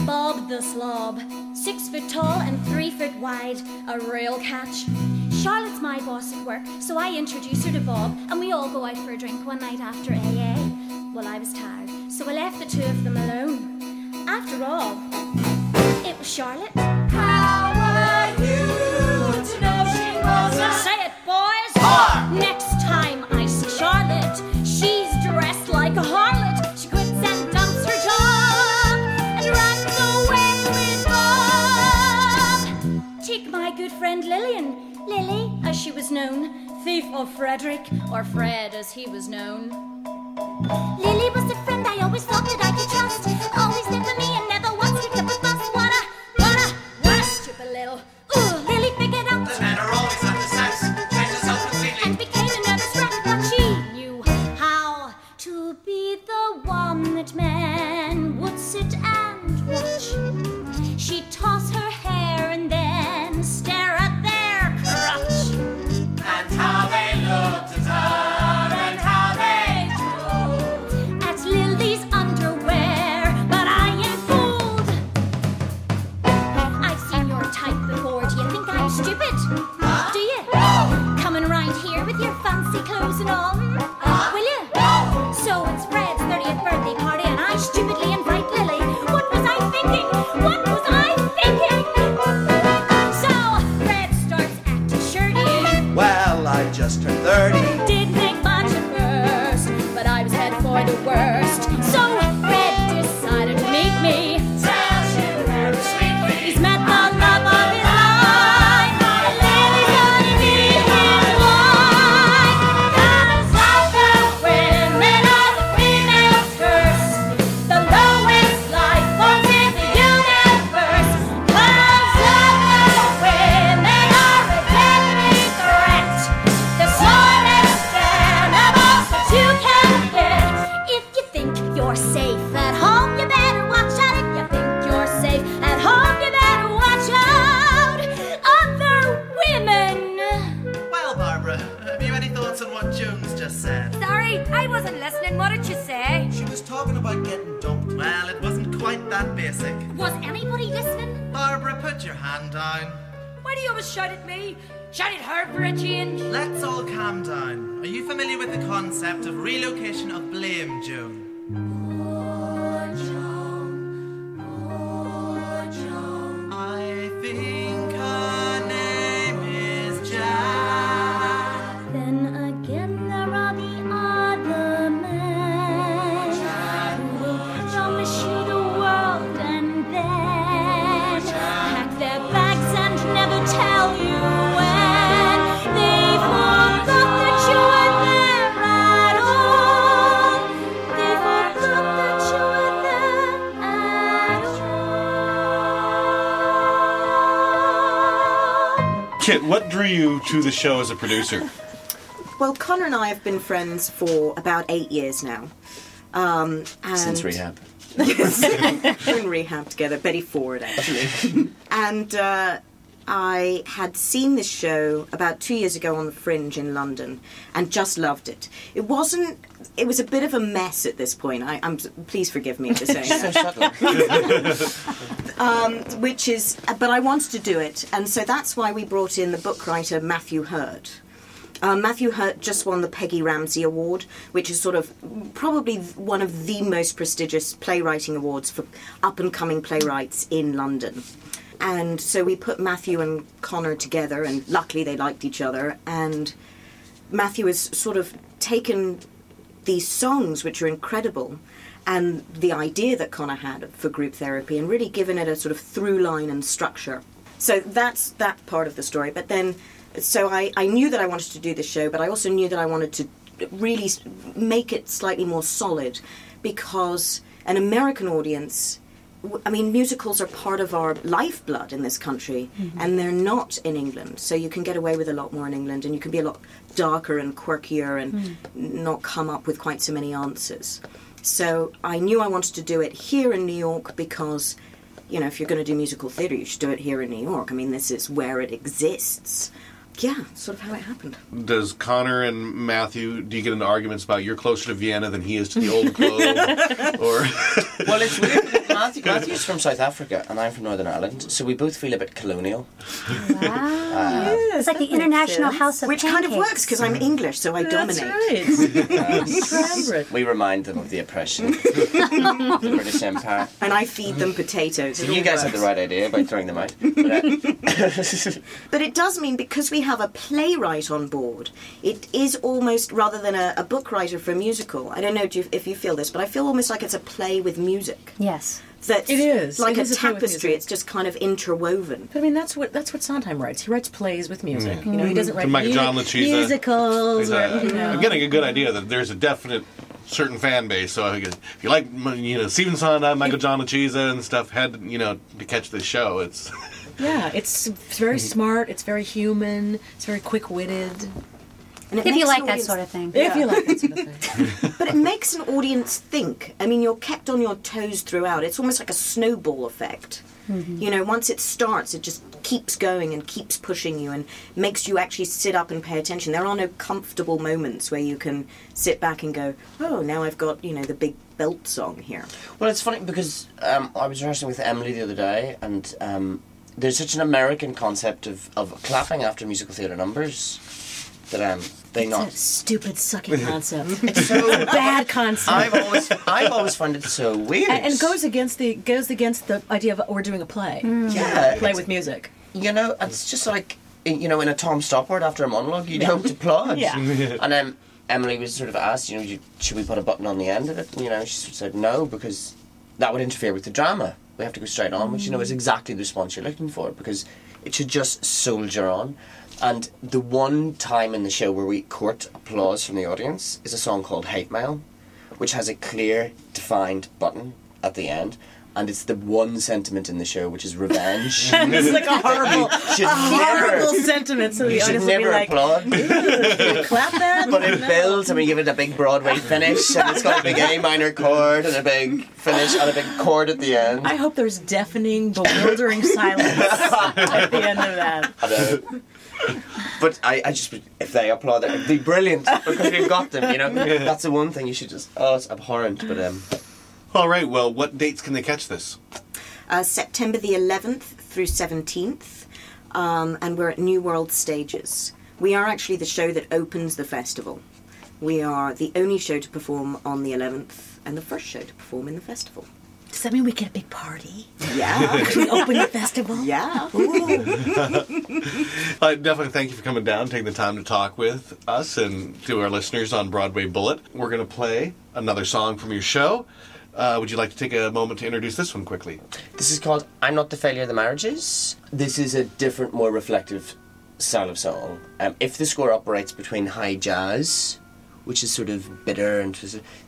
Bob the Slob. Six foot tall and three foot wide. A real catch. Charlotte's my boss at work, so I introduce her to Bob, and we all go out for a drink one night after AA. Well, I was tired, so I left the two of them alone. After all, it was Charlotte. How were you to know she was a... Say it, boys! Next time I see Charlotte, she's dressed like a harlot. She quits and dumps her job and runs away with Bob. Take my good friend Lillian, Lily, as she was known, thief of Frederick, or Fred as he was known. Lily was a friend I always thought that I could trust. Drew you to the show as a producer? Well, Connor and I have been friends for about eight years now. Um, and Since rehab. We're in rehab together, Betty Ford actually. and uh, I had seen this show about two years ago on the Fringe in London, and just loved it. It wasn't. It was a bit of a mess at this point. I, I'm please forgive me for saying that. um, which is, but I wanted to do it, and so that's why we brought in the book writer Matthew Hurt. Um, Matthew Hurt just won the Peggy Ramsay Award, which is sort of probably one of the most prestigious playwriting awards for up and coming playwrights in London. And so we put Matthew and Connor together, and luckily they liked each other. And Matthew has sort of taken these songs, which are incredible, and the idea that Connor had for group therapy, and really given it a sort of through line and structure. So that's that part of the story. But then, so I, I knew that I wanted to do the show, but I also knew that I wanted to really make it slightly more solid because an American audience. I mean, musicals are part of our lifeblood in this country, and they're not in England. So you can get away with a lot more in England, and you can be a lot darker and quirkier and Mm. not come up with quite so many answers. So I knew I wanted to do it here in New York because, you know, if you're going to do musical theatre, you should do it here in New York. I mean, this is where it exists. Yeah, sort of how it happened. Does Connor and Matthew, do you get into arguments about you're closer to Vienna than he is to the Old Globe? or Well, it's weird. Matthew, Matthew's from South Africa and I'm from Northern Ireland, so we both feel a bit colonial. Uh, it's like the International House of Which kind of works because I'm English, so I That's dominate. right. we remind them of the oppression of the British Empire. And I feed them potatoes. So you all guys had the right idea by throwing them out. But, uh, But it does mean because we have a playwright on board, it is almost rather than a, a book writer for a musical. I don't know you, if you feel this, but I feel almost like it's a play with music. Yes. That's It is. like It a is a play with tapestry. music. It's just kind of interwoven. But I mean, that's what that's what Sondheim writes. He writes plays with music. Mm. You know, he doesn't write Michael mu- John LaChiusa. musicals. He's, Or, uh, you know. I'm getting a good idea that there's a definite certain fan base. So if you like, you know, Stephen Sondheim, Michael John LaChiusa and stuff, had you know to catch this show. It's Yeah, it's, it's very smart. It's very human. It's very quick-witted. And If you like an that sort of thing. If you like that sort of thing. but it makes an audience think. I mean, you're kept on your toes throughout. It's almost like a snowball effect. You know, once it starts, it just keeps going and keeps pushing you and makes you actually sit up and pay attention. There are no comfortable moments where you can sit back and go, "Oh, now I've got you know the big belt song here." Well, it's funny because um, I was rehearsing with Emily the other day, and um, there's such an American concept of, of clapping after musical theatre numbers. that um they It's not a stupid, sucking concept. It's so bad concept. I've always I've always found it so weird. and, and goes against the goes against the idea of we're doing a play. Yeah, play with music. You know, it's just like you know, in a Tom Stoppard after a monologue, you don't applaud. Yeah. And then Emily was sort of asked, you know, should we put a button on the end of it? And, you know, she said no because that would interfere with the drama. We have to go straight on, which you know is exactly the response you're looking for because it should just soldier on. And the one time in the show where we court applause from the audience is a song called Hate Mail, which has a clear, defined button at the end. And it's the one sentiment in the show which is revenge. it's like a horrible, a horrible never- sentiment. So you should audience would be never like, applaud. Clap that. But it builds and we give it a big Broadway finish and it's got a big A minor chord and a big finish and a big chord at the end. I hope there's deafening, bewildering silence at the end of that. I. But I, I just if they applaud it, it'd be brilliant because we've got them. You know, that's the one thing you should just. Oh, it's abhorrent, but um. All right. Well, what dates can they catch this? Uh, September the 11th through 17th, um, and we're at New World Stages. We are actually the show that opens the festival. We are the only show to perform on the 11th and the first show to perform in the festival. Does that mean we get a big party? Yeah. Can we open the festival? Yeah. Uh, definitely thank you for coming down, taking the time to talk with us and to our listeners on Broadway Bullet. We're going to play another song from your show. Uh, would you like to take a moment to introduce this one quickly? This is called I'm Not the Failure the Marriages. This is a different, more reflective style of song. Um, if the score operates between high jazz, which is sort of bitter, and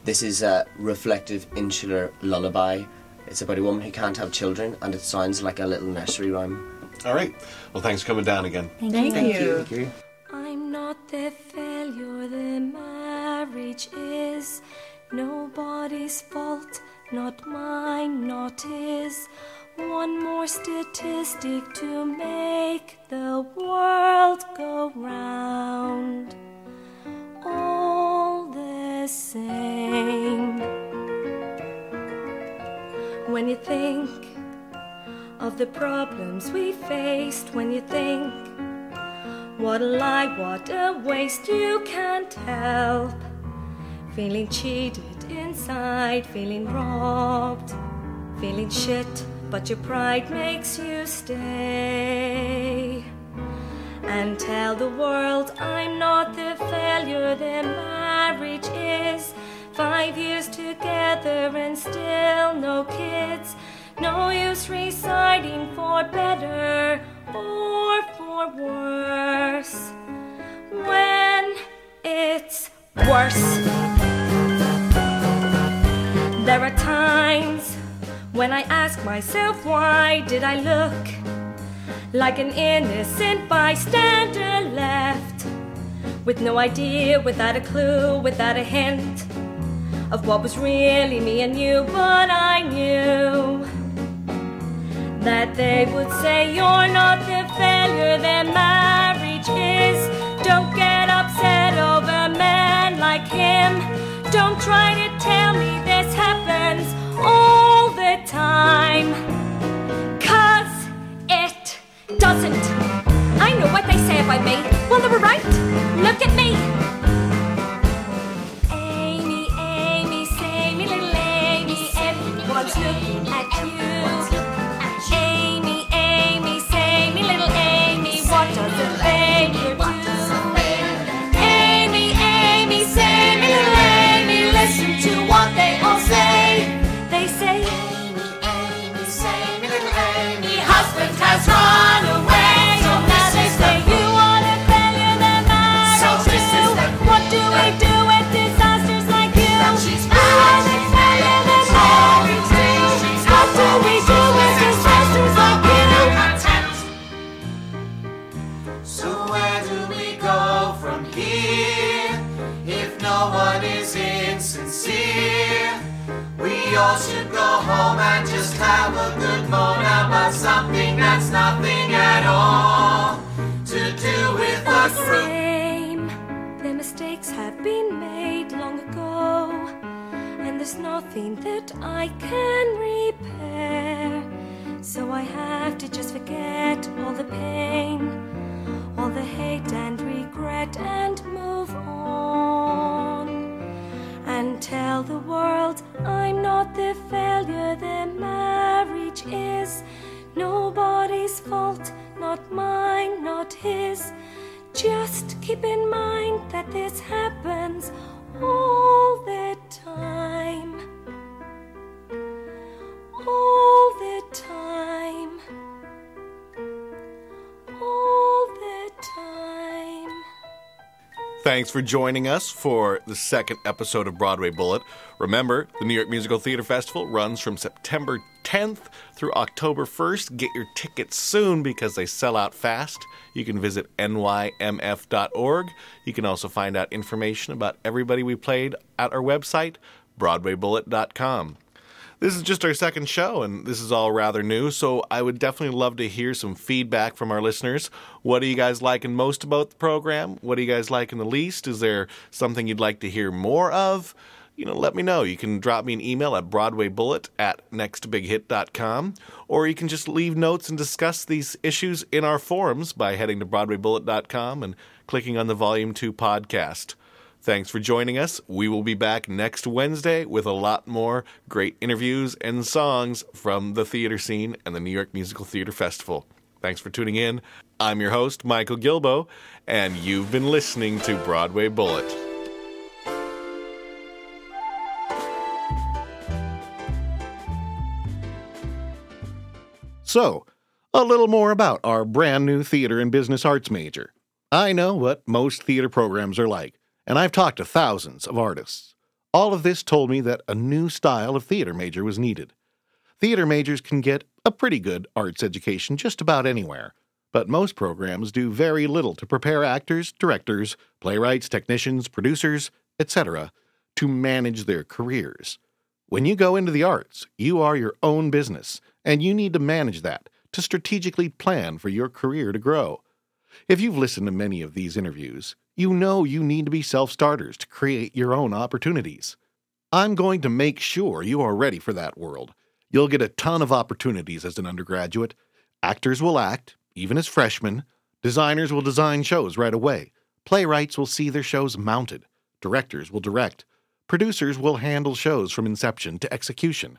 this is a reflective, insular lullaby. It's about a woman who can't have children, and it sounds like a little nursery rhyme. All right. Well, thanks for coming down again. Thank, Thank you. Thank you. I'm not the failure the marriage is. Nobody's fault, not mine, not his. One more statistic to make the world go round. All the same. When you think of the problems we faced, when you think what a lie, what a waste, you can't help feeling cheated inside, feeling robbed, feeling shit, but your pride makes you stay. And tell the world I'm not the failure the marriage is. Five years together and still no kids. No use reciting for better or for worse. When it's worse. There are times when I ask myself, why did I look like an innocent bystander left? With no idea, without a clue, without a hint of what was really me and you, but I knew that they would say you're not the failure that marriage is. Don't get upset over a man like him. Don't try to tell me this happens all the time. Cause it doesn't. I know what they say about me. Well, they were right. Look at me. Amy, Amy, say me little Amy, everyone's looking at you. We all should go home and just have a good moan about something that's nothing at all to do with the same. The mistakes have been made long ago, and there's nothing that I can repair. So I have to just forget all the pain, all the hate and regret and move on. And tell the world I'm not the failure their marriage is. Nobody's fault, not mine, not his. Just keep in mind that this happens all the time. Thanks for joining us for the second episode of Broadway Bullet. Remember, the New York Musical Theater Festival runs from September 10th through October 1st. Get your tickets soon because they sell out fast. You can visit nymf.org. You can also find out information about everybody we played at our website, broadwaybullet.com. This is just our second show, and this is all rather new, so I would definitely love to hear some feedback from our listeners. What are you guys liking most about the program? What are you guys liking the least? Is there something you'd like to hear more of? You know, let me know. You can drop me an email at broadwaybullet at nextbighit.com, or you can just leave notes and discuss these issues in our forums by heading to broadwaybullet.com and clicking on the Volume 2 podcast. Thanks for joining us. We will be back next Wednesday with a lot more great interviews and songs from the theater scene and the New York Musical Theater Festival. Thanks for tuning in. I'm your host, Michael Gilboe, and you've been listening to Broadway Bullet. So, a little more about our brand new theater and business arts major. I know what most theater programs are like and I've talked to thousands of artists. All of this told me that a new style of theater major was needed. Theater majors can get a pretty good arts education just about anywhere, but most programs do very little to prepare actors, directors, playwrights, technicians, producers, etc., to manage their careers. When you go into the arts, you are your own business, and you need to manage that to strategically plan for your career to grow. If you've listened to many of these interviews, you know you need to be self starters to create your own opportunities. I'm going to make sure you are ready for that world. You'll get a ton of opportunities as an undergraduate. Actors will act, even as freshmen. Designers will design shows right away. Playwrights will see their shows mounted. Directors will direct. Producers will handle shows from inception to execution.